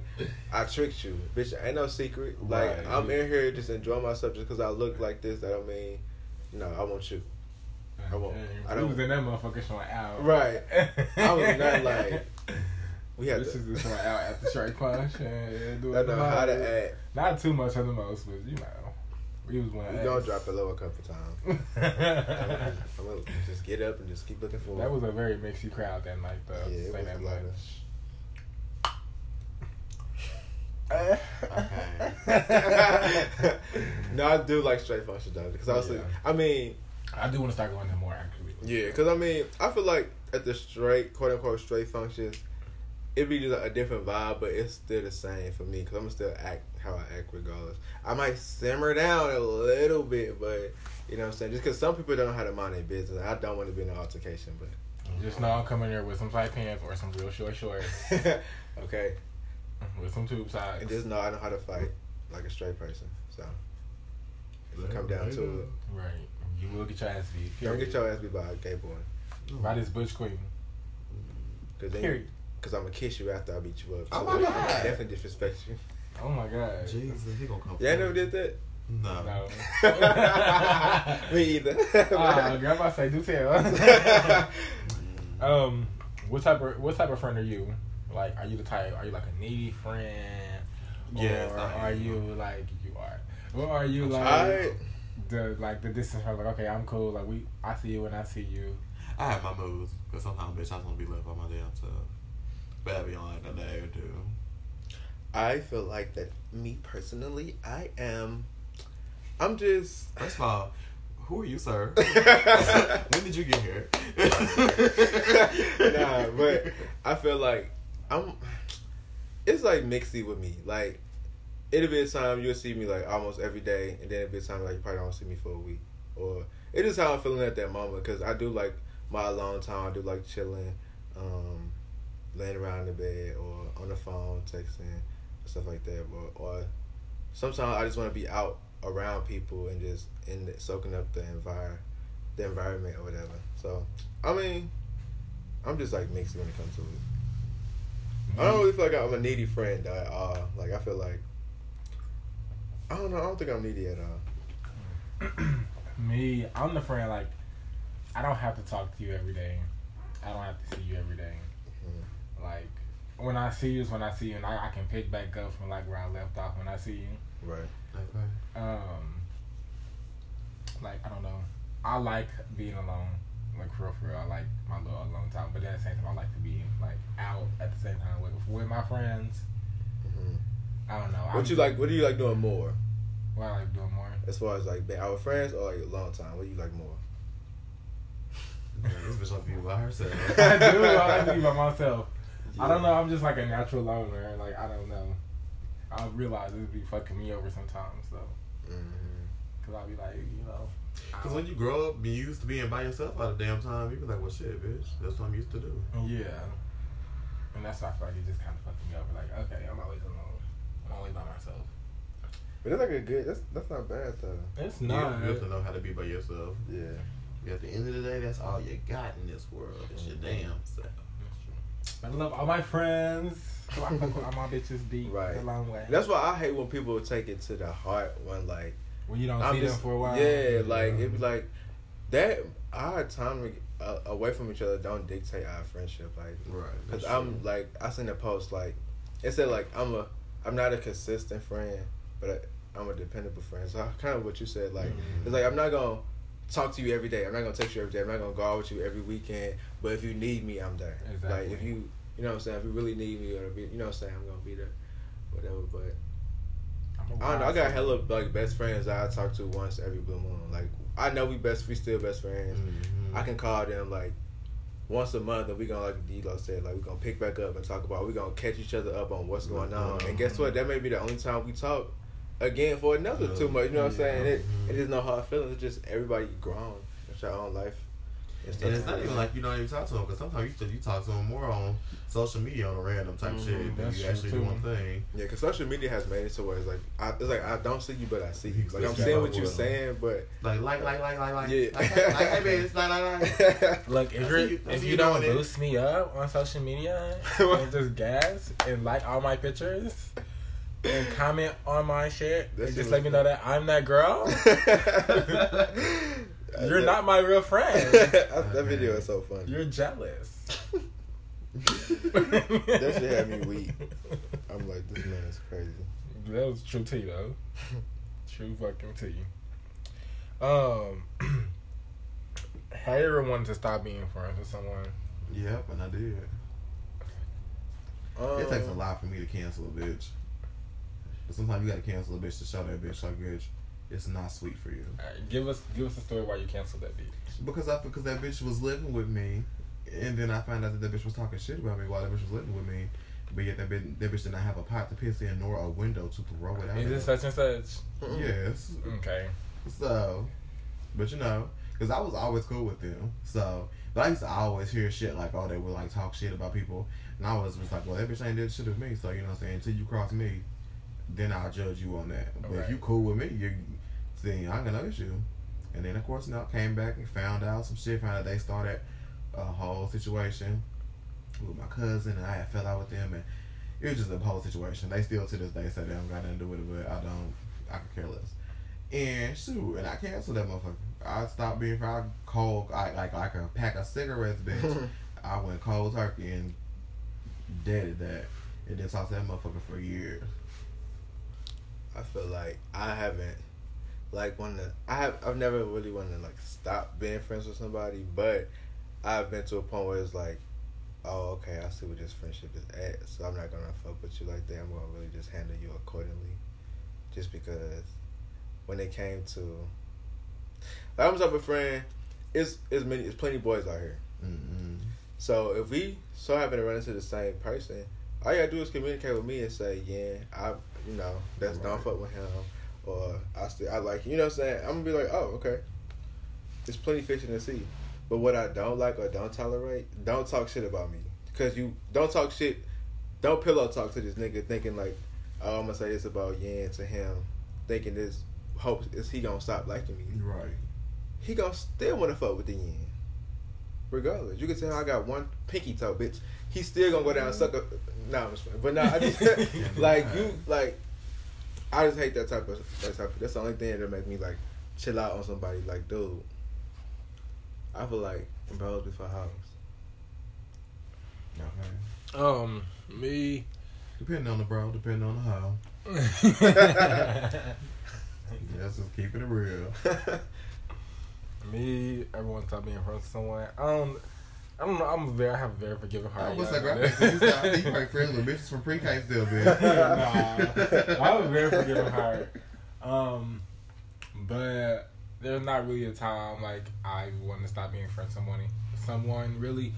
I tricked you, bitch. Ain't no secret. Like Right. I'm in here just enjoying myself just because I look like this. That don't mean, no, I want you. I won't. I I don't- was in that motherfucker showing out. Right. I was not like we had This to. is just showing out at the straight punch and do I it know how to act. Not too much of the most, but you know, we was one. We gonna drop it low a couple times. I'm gonna, just get up and just keep looking forward. that was a very mixy crowd that night, though. Yeah, it was that much. no, I do like straight function though, because I was, Yeah. I mean, I do want to start going to more actually. yeah, because I mean, I feel like at the straight, quote unquote, straight functions, it'd be just a different vibe, but it's still the same for me because I'm gonna still act how I act regardless. I might simmer down a little bit, but you know what I'm saying? Just because some people don't know how to mind their business, I don't want to be in an altercation, but. Just know I'm coming here with some tight pants or some real short shorts okay, with some tube socks. and just know I know how to fight like a straight person. So if it come down to it, Right. You will get your ass beat. don't get your ass beat by a gay boy, By this Butch Queen. Mm, because then Period. Because I'm gonna kiss you after I beat you up. Oh So my I'm definitely disrespect you. Oh my god. Jesus, he gonna come. Yeah, I never did that. No. No. Me either. Ah, girl, I'm about to say, do tell. um, what type of what type of friend are you? Like, are you the type? Are you like a needy friend? Yes, Or are am. you like you are? Or are you like I the like the distance from like okay, I'm cool. Like we, I see you when I see you. I have my moods because sometimes, bitch, I just want to be left by my damn self. But I be on like a day or two. I feel like that. Me personally, I am. I'm just. First of all, who are you, sir? when did you get here? nah, but I feel like I'm. It's like mixy with me. Like it'll be a time you'll see me like almost every day, and then it'll be a time like you probably don't see me for a week. Or it is how I'm feeling at that moment because I do like my alone time. I do like chilling, um, laying around in the bed or on the phone texting stuff like that. Or, or sometimes I just want to be out around people and just in the, soaking up the envir the environment or whatever. So I mean, I'm just like mixed when it comes to it. I don't really feel like I'm a needy friend at all. Like I feel like I don't know. I don't think I'm needy at all. Me, I'm the friend like I don't have to talk to you every day. I don't have to see you every day. Like when I see you is when I see you, and I, I can pick back up from like where I left off when I see you. Right. okay. Um, like I don't know. I like being alone. Like for real, for real. I like my little alone time. But then at the same time, I like to be like out at the same time with with my friends. hmm I don't know. What I'm- you like? What do you like doing more? What I like doing more. As far as like being out with friends or like a long time? What do you like more? Man, this bitch like to be by herself. I do. I like to be by myself. I don't know. I'm just like a natural loner. Like I don't know. I realize it would be fucking me over sometimes though. hmm Cause I'll be like, you know, Because when you grow up, you used to being by yourself all the damn time. You be like, well, shit, bitch. That's what I'm used to do. Yeah. And that's why I feel like it just kind of fucked me over. Like, okay, I'm always alone. I'm always by myself. But it's like a good. That's that's not bad though. It's not. You not. have to know how to be by yourself. Yeah. At the end of the day, that's all you got in this world. It's your damn self. I love all my friends. I fuck with all my bitches deep. Right. A long way. That's why I hate when people take it to the heart when like when you don't I'm see just them for a while. yeah, like it be like that. Our time uh, away from each other don't dictate our friendship. Like Right. Cause I'm true. like I seen a post like it said like I'm a I'm not a consistent friend, but I, I'm a dependable friend. So kind of what you said like Mhm. it's like I'm not gonna talk to you every day. I'm not gonna text you every day. I'm not gonna go out with you every weekend. But if you need me, I'm there. Exactly. Like if you you know what I'm saying if you really need me or be, you know what I'm saying I'm gonna be there. Whatever. But I don't know. I got hella like best friends that I talk to once every blue moon. Like I know we best we still best friends. Mhm. I can call them like once a month and we gonna like D-Lo said, like we gonna pick back up and talk about we gonna catch each other up on what's going on. And guess what? That may be the only time we talk again for another two months. You know what I'm saying? It, it is no hard feelings. It's just everybody grown. It's your own life. stuff And it's not even like you don't even talk to them because sometimes you, you talk to them more on social media on a random type Mhm, shit than you actually do one thing. yeah, because social media has made it to where it's like I, it's like I don't see you, but I see you. Like I'm Yeah. saying what you're saying, but Like, like, like, like, like, like, Yeah. like, like, hey, bitch, like, like, like. Look, if you're if you, you don't doing it. boost me up on social media and just gas and like all my pictures and comment on my shit That's and just just- let me know that I'm that girl, you're not my real friend. that video is so funny. You're jealous. that shit had me weak. I'm like, this man is crazy. That was true tea though. True fucking tea. Um, have you ever wanted to stop being friends with someone? Yep, and I did. Um, It takes a lot for me to cancel a bitch. But sometimes you gotta cancel a bitch to show that bitch like bitch, it's not sweet for you. Alright, give us give us a story why you canceled that bitch. Because I because that bitch was living with me, and then I found out that that bitch was talking shit about me while that bitch was living with me. But yet that bitch, that bitch did not have a pot to piss in nor a window to throw it out. Is it of. such and such? Yes. Okay. So, but you know, because I was always cool with them. So, but I used to always hear shit like, oh, they would like talk shit about people. And I was just like, well, that bitch ain't did shit with me. So, you know what I'm saying? Until you cross me, then I'll judge you on that. But if you cool with me, you see, I ain't gonna issue. And then, of course, now came back and found out some shit. Found out they started a whole situation with my cousin, and I had fell out with them. And it was just a whole situation. They still to this day say they don't got nothing to do with it, but I don't, I could care less. And shoot, and I canceled that motherfucker. I stopped being I cold, I like like a pack of cigarettes, bitch. I went cold turkey and deaded that, and then talked to that motherfucker for years. I feel like I haven't like wanted to, I have I've never really wanted to like stop being friends with somebody, but I've been to a point where it's like, oh okay, I see where this friendship is at, so I'm not gonna fuck with you like that. I'm gonna really just handle you accordingly, just because when it came to like I'm a friend, it's it's many it's plenty boys out here. Mm-mm. So if we so happen to run into the same person, all you gotta do is communicate with me and say, yeah, I, you know, that's don't fuck with him, or I still I like you. Know what I'm saying? I'm gonna be like, oh, okay. There's plenty fish in the sea, but what I don't like or don't tolerate, don't talk shit about me, cause you don't talk shit, don't pillow talk to this nigga thinking like, oh, I'm gonna say this about Yan to him, thinking this hopes is he gonna stop liking me Right. he gonna still wanna fuck with the yin. Regardless. You can tell I got one pinky toe, bitch. He still gonna go down and suck a nah, I'm just. But nah, I just like you like I just hate that type of that type of that's the only thing that make me like chill out on somebody like dude. I feel like bros before house. Okay. Um, me. Depending on the bro, depending on the how. Let's just keep it real. Me. Everyone stop being friends with someone. Um, I don't know. I'm very. I have a very forgiving heart. I was like, know I that. you. You probably friends with bitches from pre-K still, bitch. nah, I have a very forgiving heart. Um, but there's not really a time like I want to stop being friends with someone. Someone really,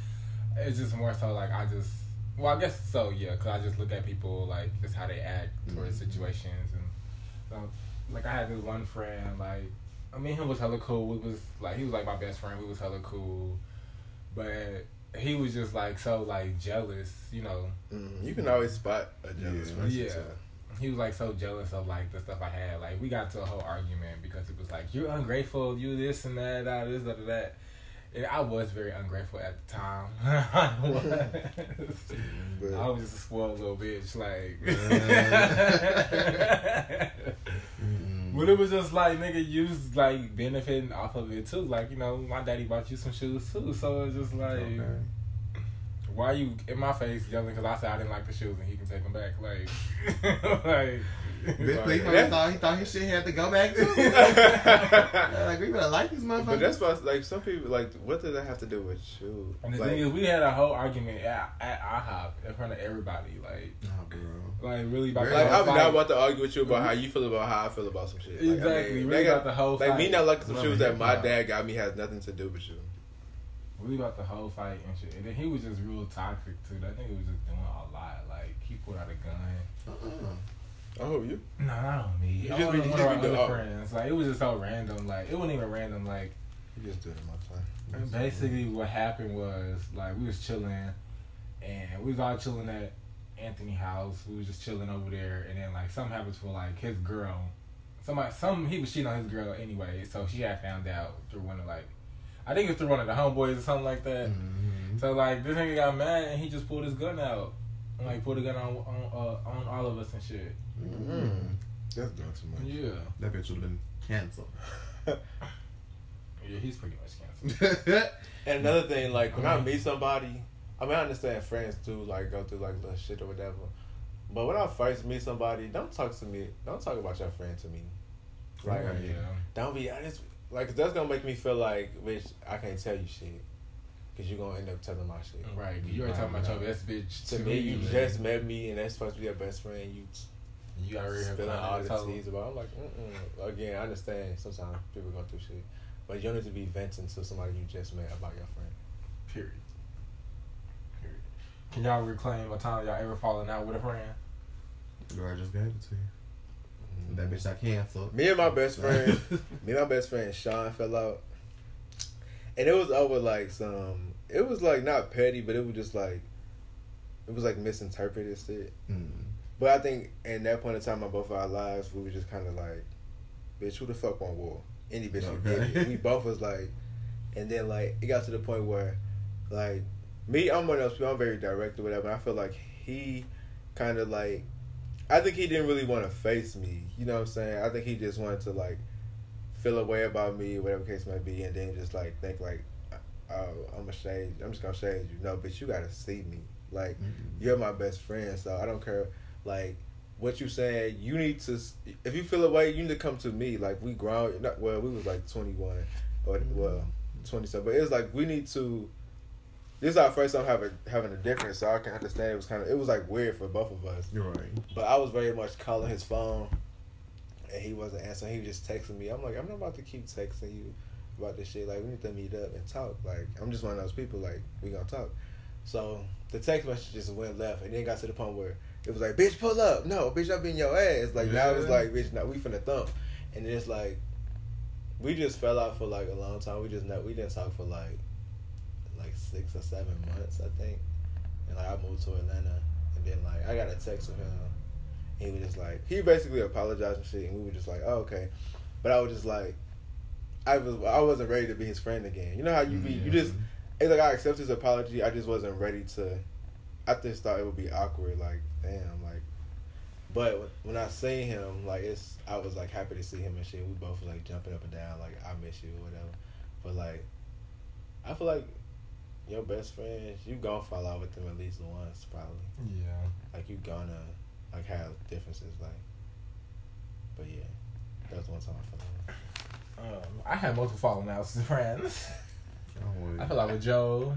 it's just more so like I just. Well, I guess so, yeah. Cause I just look at people like just how they act towards Mhm. situations, and um, like I had this one friend like I mean, him was hella cool. We was like, he was like my best friend. We was hella cool, but he was just like so like jealous, you know. Mm, you can always spot a jealous Yeah. person. Yeah. too. He was like so jealous of like the stuff I had. Like we got to a whole argument because he was like you're ungrateful, you this and that, that this, that, that. And I was very ungrateful at the time. I was. But I was just a spoiled little bitch, like. But it was just like nigga, you was like benefiting off of it too. Like you know, my daddy bought you some shoes too, so it's just like, Okay. why you in my face yelling because I said I didn't like the shoes and he can take them back? Like, like, Bitch, like- he probably thought he thought his shit had to go back too. Yeah, like we better like these motherfuckers. But that's why, like, some people, like, what does that have to do with you? And the Like, thing is, we had a whole argument at, at IHOP in front of everybody. Like, Nah, bro. like really about like, I'm fight. not about to argue with you about how mm-hmm. you feel about how I feel about some shit. Like, I Exactly, mean, really they about got- the whole Like, fight. me not liking some Love shoes that my Yeah. dad got me has nothing to do with you. We about the whole fight and shit. And then he was just real toxic too. I think he was just doing a lot. Like he pulled out a gun. Uh-uh. Oh, you? No, not on me. You just be- one you of just our be the- other oh. friends. Like it was just so random. Like it wasn't even random. Like You just did it, my time. basically what happened was like we was chilling, and we was all chilling at Anthony house. We was just chilling over there, and then like something happens for like his girl. Somebody, some he was cheating on his girl anyway, so she had found out through one of like, I think it was through one of the homeboys or something like that. Mhm. So like this nigga got mad and he just pulled his gun out, and, like put a gun on on uh, on all of us and shit. Mm. That's doing too much. Yeah, That bitch would have been canceled. yeah, he's pretty much canceled. And another thing, like when I Mhm. meet somebody, I mean I understand friends too, like go through like little shit or whatever. But when I first meet somebody, don't talk to me. Don't talk about your friend to me. Like, Right. yeah. don't be honest. Like that's gonna make me feel like, bitch, I can't tell you shit, cause you're gonna end up telling my shit. Right, 'cause you already talking about your best bitch. To me, you just met me, and that's supposed to be your best friend. You you already have spilling all the told. teas about. I'm like, mm-mm. again, I understand. Sometimes people go through shit, but you don't need to be venting to somebody you just met about your friend. Period. Period. Can y'all reclaim a time y'all ever fallen out with a friend? Girl, I just gave it to you. Mm. That bitch got canceled. Me and my best friend, me and my best friend Sean fell out, and it was over like some. It was like not petty, but it was just like, it was like misinterpreted shit. Mm. But I think in that point in time in both of our lives, we were just kind of like, bitch, who the fuck want war? Any bitch Okay. get. We both was like, and then like it got to the point where, like, me, I'm one of those people. I'm very direct or whatever. I feel like he kind of like, I think he didn't really want to face me. You know what I'm saying? I think he just wanted to like feel a way about me, whatever case may be, and then just like think like, oh, I'm gonna shade. I'm just gonna shade you. No, bitch, you gotta see me. Like Mm-mm. you're my best friend, so I don't care. Like what you saying, you need to. If you feel a way, you need to come to me. Like we grown. Not, well, we was like 21 or mm-hmm. well 20 something, but it's like we need to. This is our first time having having a difference, so I can understand. It was kind of it was like weird for both of us. You're right. But I was very much calling his phone, and he wasn't answering. He was just texting me. I'm like, I'm not about to keep texting you about this shit. Like, we need to meet up and talk. Like, I'm just one of those people. Like, we gonna talk. So the text message just went left, and then got to the point where it was like, "Bitch, pull up." No, bitch, I be in your ass. Like now it's like, "Bitch, now we finna thump," and it's like, we just fell out for like a long time. We just not, we didn't talk for like like six or seven months, I think. And like I moved to Atlanta, and then like I got a text from him. He was just like he basically apologized and shit, and we were just like, oh okay. But I was just like, I was I wasn't ready to be his friend again. You know how you be you just it's like I accept his apology. I just wasn't ready to. I just thought it would be awkward. Like damn, like. But when I seen him, like it's I was like happy to see him and shit. We both was like jumping up and down, like I miss you or whatever. But like, I feel like your best friends, you gonna fall out with them at least once, probably. Yeah. Like you gonna like have differences, like. But yeah, that was one time I fell out. Um, I had multiple falling outs with friends. I fell out with Joe.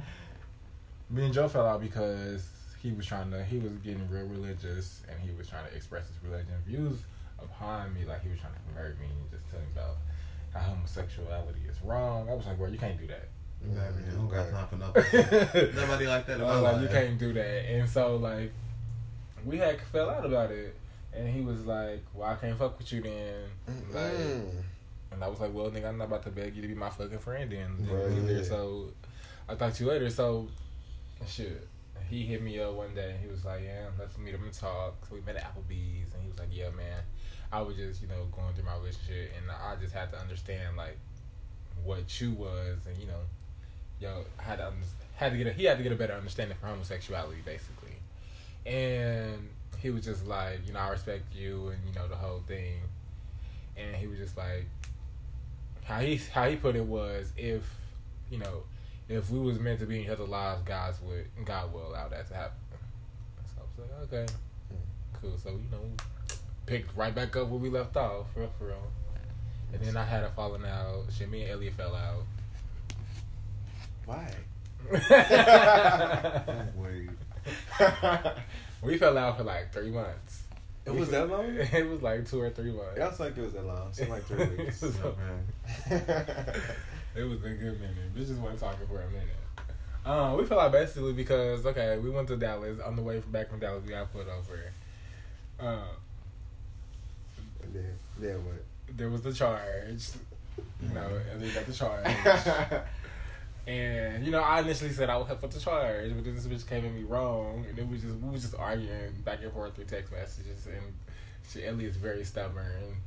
Me and Joe fell out because he was trying to, he was getting real religious and he was trying to express his religion views upon me. Like he was trying to convert me and just tell me about how homosexuality is wrong. I was like, bro, you can't do that. Exactly. I don't got time for nothing. Nobody like that in I was like, life. you can't do that. And so like, we had fell out about it. And he was like, well, I can't fuck with you then. Like. And I was like, well, nigga, I'm not about to beg you to be my fucking friend then. Right, Then. So I talked to you later. So shit. He hit me up one day. He was like, yeah, let's meet up and talk. So we met at Applebee's. And he was like, yeah, man. I was just, you know, going through my relationship. And I just had to understand, like, what you was. And, you know, yo, I had to, had to get a, he had to get a better understanding for homosexuality, basically. And he was just like, you know, I respect you and, you know, the whole thing. And he was just like, how he how he put it was if you know if we was meant to be in each other's lives, God would God will allow that to happen. So I was like, okay, mm-hmm. cool. So you know, picked right back up where we left off, for real, for real. And then I had a falling out. Shit, me and Elliot fell out. Why? Wait. we fell out for like three months. It was that long? it was like two or three months. It was like it was that long. Seemed like three weeks. It was, Okay. it was a good minute. Bitches wasn't talking for a minute. Um, we fell out basically because okay, we went to Dallas. On the way back from Dallas, we got put over. Uh, And then, then what? there was the charge. You know, and they got the charge. And you know, I initially said I would help with the charge, but then this bitch came at me wrong, and then we just we was just arguing back and forth through text messages, and she Elliot's very stubborn,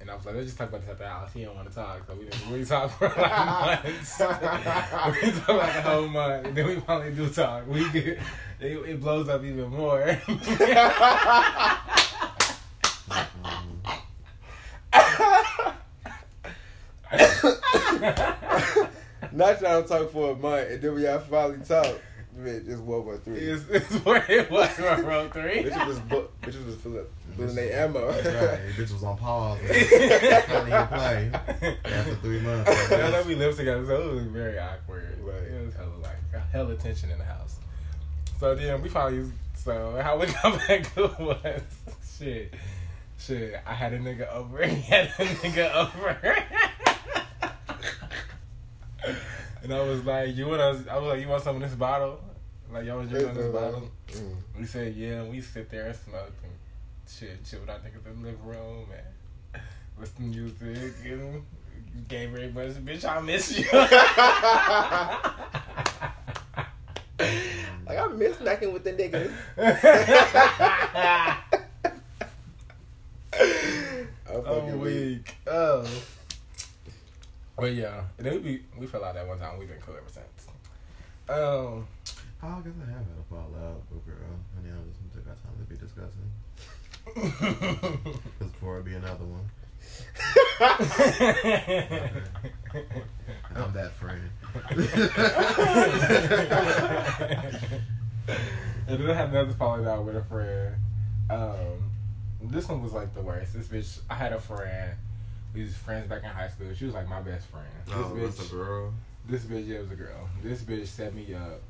and I was like, let's just talk about this at the house. He don't want to talk, so we didn't really talk for like months. we talked like a whole month, and then we finally do talk. We get it, it blows up even more. Not y'all talk for a month, and then we y'all finally talk. Man, it's World War Three. it's, it's where it was, World War Three. Bitches was bu- bitches was filling building their ammo. That's right. Bitch was on pause. Trying to play after three months. now that we lived together, so it was very awkward. Right. It was hella like hella tension in the house. So then we finally so how we got back to it was shit. Shit. I had a nigga over, he had a nigga over. And I was like, You want us I was like, You want some of this bottle? Like y'all was drinking this bottle? Mm. We said yeah, and we sit there and smoke and shit, chill with our niggas in the living room and listen to music and gave very much, bitch, I miss you. Like I miss smacking with the niggas. I'm I'm fucking weak. weak. Oh. But yeah, then we we fell out that one time. We've been cool ever since. Um, Oh, I guess I have had a fallout with girl. Honey, I just took our time to be discussing. Because before it be another one. I'm that friend. and then I had another falling out with a friend. Um, this one was like the worst. This bitch, I had a friend. We was friends back in high school. She was like my best friend. Oh, this Oh, bitch, that's a girl. this bitch, yeah, was a girl. This bitch set me up.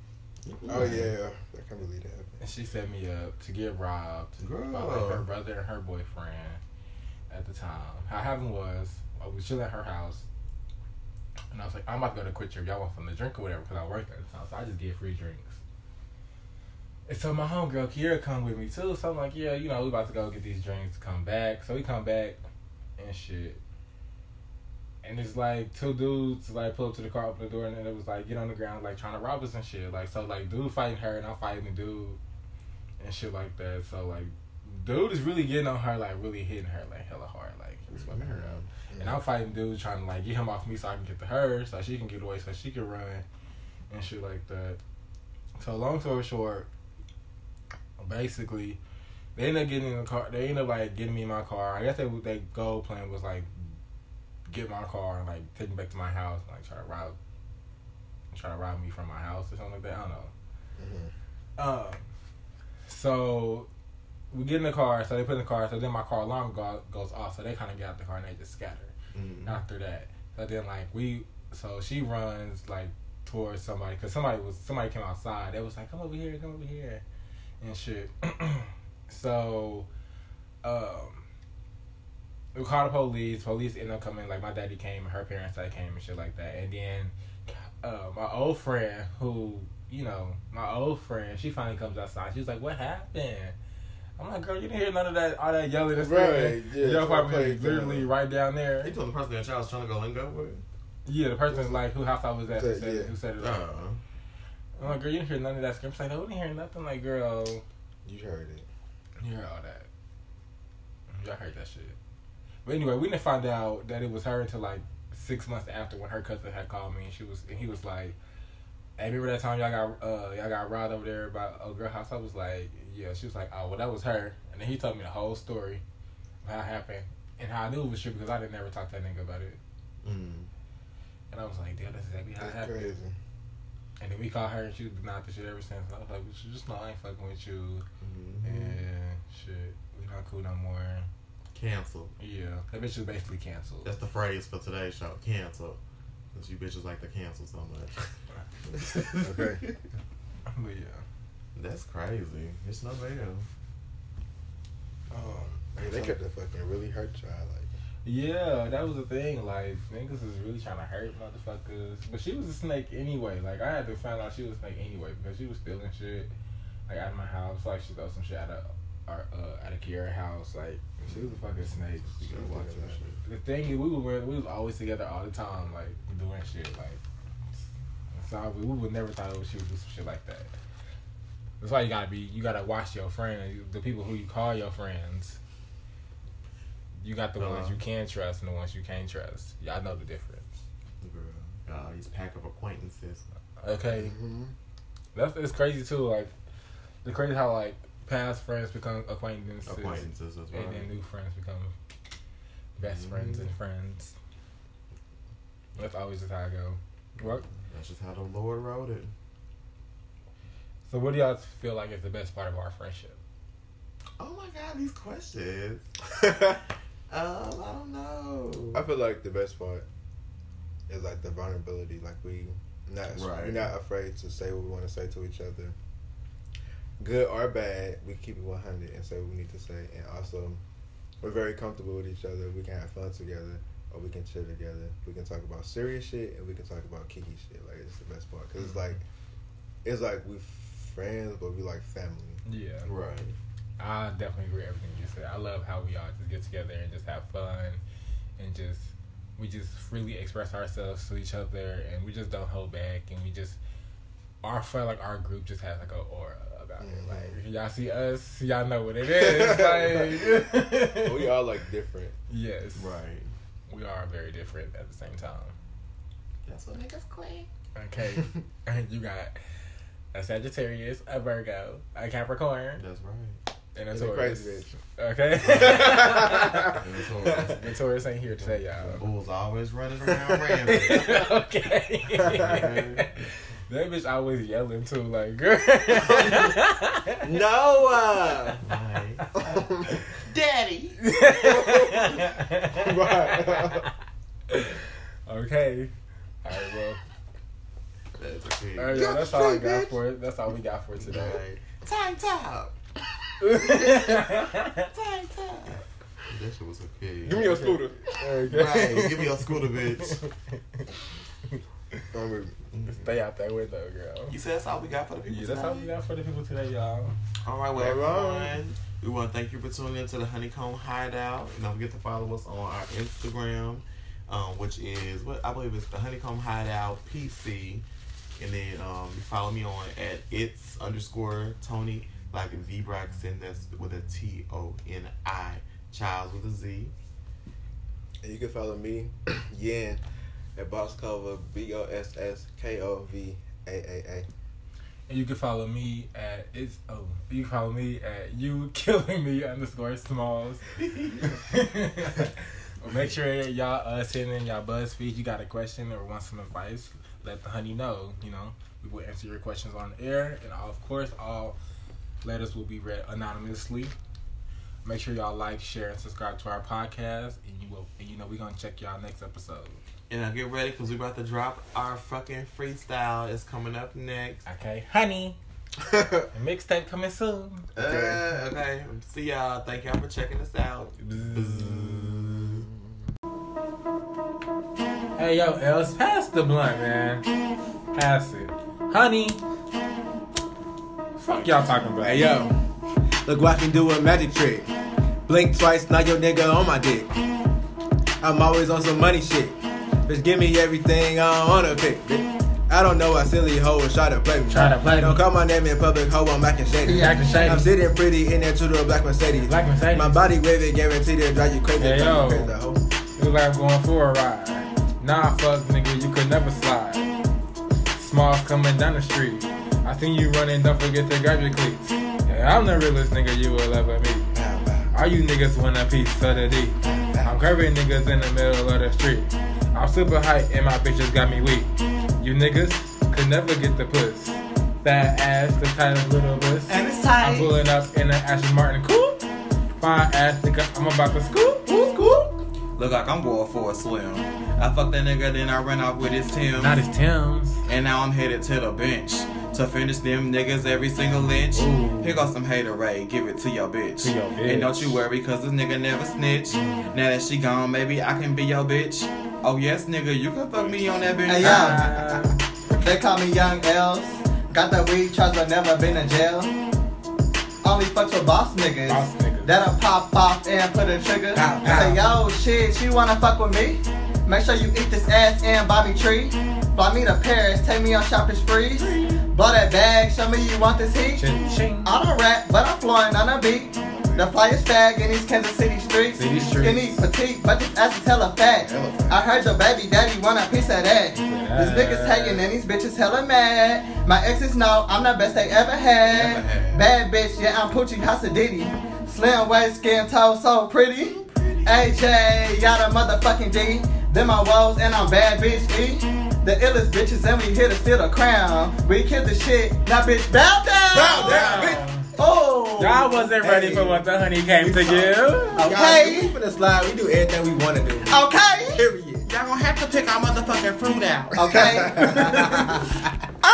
Oh yeah, I can't believe that. And she set me up to get robbed Girl. by like her brother and her boyfriend at the time. How happened was I was chilling at her house, and I was like, I'm about to go to QuikTrip. Y'all want something to drink or whatever? Because I worked at the time, so I just get free drinks. And so my homegirl Kiera come with me too. So I'm like, yeah, you know, we about to go get these drinks, to come back. So we come back and shit. And it's like two dudes like pull up to the car, open the door, and then it was like get on the ground, like trying to rob us and shit. Like so, like dude fighting her, and I'm fighting the dude, and shit like that. So like, dude is really getting on her, like really hitting her like hella hard, like he's fucking her up. And I'm fighting dude trying to like get him off me so I can get to her, so she can get away, so she can run, and shit like that. So long story short, basically, they end up getting in the car. They end up like getting me in my car. I guess they their goal plan was like get my car and like take me back to my house, and, like try to rob, try to rob me from my house or something like that. I don't know. Mhm. Um, so we get in the car. So they put in the car. So then my car alarm go, goes off. So they kind of get out the car and they just scatter Mm. after that. So then like we, so she runs like towards somebody because somebody was somebody came outside. They was like, "Come over here, come over here," and shit. so, um, we called the police. Police ended up coming. Like my daddy came, and her parents that came and shit like that. And then uh, my old friend, who you know, my old friend, she finally comes outside. She's like, "What happened?" I'm like, girl, you didn't hear none of that, all that yelling and Right, screaming. yeah, Your it's all apartment literally down. right down there." He told the person that child was trying to go lingo with. Yeah, the person's like, who house I was at, who Said, said, yeah. who said it. Uh, I'm like, girl, you didn't hear none of that scream. She's like, no, we didn't hear nothing. Like, girl, You heard it. you heard all that. Y'all heard that shit. But anyway, we didn't find out that it was her until like six months after when her cousin had called me and she was and he was like, Hey, remember that time y'all got uh y'all got robbed over there by a girl house? I was like, Yeah, she was like, Oh well that was her and then he told me the whole story of how it happened and how I knew it was true because I didn't never talk to that nigga about it. mm. And I was like, damn, that's exactly how it That's happened. crazy. And then we called her and she denied the shit ever since. I was like, well, just know I ain't fucking with you. Mhm. And shit, we not cool no more. Cancel. Yeah, that bitch is basically canceled. That's the phrase for today's show. Cancel. Because you bitches like to cancel so much. Okay. but yeah. That's crazy. It's no bail. Um, Yeah, they could have fucking really hurt child. Like, yeah, that was the thing. Like niggas is really trying to hurt motherfuckers. But she was a snake anyway. Like I had to find out she was a snake anyway because she was stealing shit like out of my house. Like she stole some shit out of our uh, out of Kiara house. Like she was a fucking snake. She was Like, watching shit. The thing is, we were we was always together all the time, like doing shit. Like so we, we would never thought she would do some shit like that. That's why you gotta be. You gotta watch your friends, the people who you call your friends. You got the ones Uh-huh. you can trust and the ones you can't trust. Y'all know the difference. Girl. Uh, these pack of acquaintances. Okay, mm-hmm. that's it's crazy too. Like the crazy how like past friends become acquaintances, Acquaintances, that's right. and then new friends become best Mhm. friends and friends. That's always just how I go. What? That's just how the Lord wrote it. So what do y'all feel like is the best part of our friendship? Oh my god, these questions. Um, I don't know. I feel like the best part is like the vulnerability. Like we not Right. we're not afraid to say what we want to say to each other. Good or bad, we keep it one hundred and say what we need to say, and also we're very comfortable with each other. We can have fun together, or we can chill together. We can talk about serious shit, and we can talk about kiki shit. Like it's the best part because it's like mm-hmm. it's like we're friends, but we like family. Yeah, Right. I definitely agree with everything you said. I love how we all just get together and just have fun and just we just freely express ourselves to each other and we just don't hold back and we just our fun like our group just has like a aura about Mhm. it. Like if y'all see us, y'all know what it is. Like we all like different. Yes. Right. We are very different at the same time. That's what makes us click. Okay. and you got a Sagittarius, a Virgo, a Capricorn, That's right. and a And a Taurus. crazy Okay. And a Taurus. the Taurus ain't here today, y'all. The Bulls always running around rampant. okay. That bitch always yelling too, like girl. Noah. Right. Uh. Daddy. right. okay. All right, well, That's a kid. all right, y'all, that's all I got for it. That's all we got for today. Right. Time top. Time top. That shit was a kid. Give me your scooter. Right. Give me your scooter, bitch. I'm with- Stay out that window, girl. You said that's all we got for the people Yeah, that's all we got for the people today, y'all. All right, well, All right. everyone, we want to thank you for tuning in to the Honeycomb Hideout. And don't forget to follow us on our Instagram, um, which is what I believe it's the Honeycomb Hideout PC. And then um, you follow me on at it's underscore Toni like V Braxton. That's with a T O N I. Childs with a Z. And you can follow me, Yen, at box cover B O S S K O V A A A. And you can follow me at it's oh you can follow me at you killing me underscore smalls. make sure y'all uh send in y'all BuzzFeed. You got a question or want some advice? Let the honey know. You know we will answer your questions on air, and of course all letters will be read anonymously. Make sure y'all like, share, and subscribe to our podcast, and you will. And you know we're gonna check y'all next episode. And now get ready because we're about to drop our fucking freestyle. It's coming up next. Okay, honey. A mixtape coming soon. Okay. Uh, okay. See y'all. Thank y'all for checking us out. Hey yo, Els, pass the blunt, man. Pass it. Honey. Fuck y'all talking about. Hey yo, Look, what I can do a magic trick. Blink twice, now your nigga on my dick. I'm always on some money shit. Bitch, give me everything I don't wanna pick. I don't know why silly hoes try to play me. Try to play me. Don't call my name in public, hoe, I'm acting shady. Acting shady. I'm sitting pretty in there to the black Mercedes. Black Mercedes. My body wavy, guaranteed to drive you crazy. Hey, yo. crazy, hoe. You like going for a ride. Nah, fuck, nigga, you could never slide. Smalls coming down the street. I seen you running, don't forget to grab your cleats. Yeah, I'm the realest nigga you will ever meet. All you niggas want a piece of the D. I'm curving niggas in the middle of the street. I'm super hype and my bitches got me weak. You niggas could never get the puss. Fat ass, the tightest little puss. And it's tight. I'm pulling up in an Aston Martin coupe. Fine ass nigga, I'm about to scoop. Scoop. Look like I'm going for a swim. I fucked that nigga, then I ran off with his Tim. Not his Tim's. And now I'm headed to the bench to finish them niggas every single lynch. Ooh. Here goes some haterade, give it to your bitch. To your And don't you worry, cause this nigga never snitch. Now that she gone, maybe I can be your bitch. Oh yes, nigga, you can fuck me on that bitch. Hey, yo. They call me Young Els. Got the weed charge but never been in jail. Only fucks with boss niggas. Boss niggas. That'll pop off and put a trigger. Pow, pow. Say, yo, shit, you wanna fuck with me? Make sure you eat this ass and buy me tree. Fly me to Paris, take me on shopping sprees. Blow that bag, show me you want this heat. Ching, ching. I don't rap, but I'm flowing on a beat. The flyest fag in these Kansas City streets. City streets. Skinny, petite, but this ass is hella fat. I heard your baby daddy want a piece of that. These niggas hating and these bitches hella mad. My exes know I'm the best they ever had. Bad bitch, yeah, I'm Poochie Hasadidi. Slim waist, skin toe, so pretty. AJ, y'all the motherfucking D. Them my woes and I'm bad bitch E. The illest bitches and we here to steal the crown. We kill the shit, now bitch bow down. Bow down, bitch. Oh. Y'all wasn't ready Hey. for what the honey came to give. Okay. Y'all, we finna slide. We do everything we wanna do. Okay. Period. Y'all gonna have to pick our motherfucking fruit out. Okay.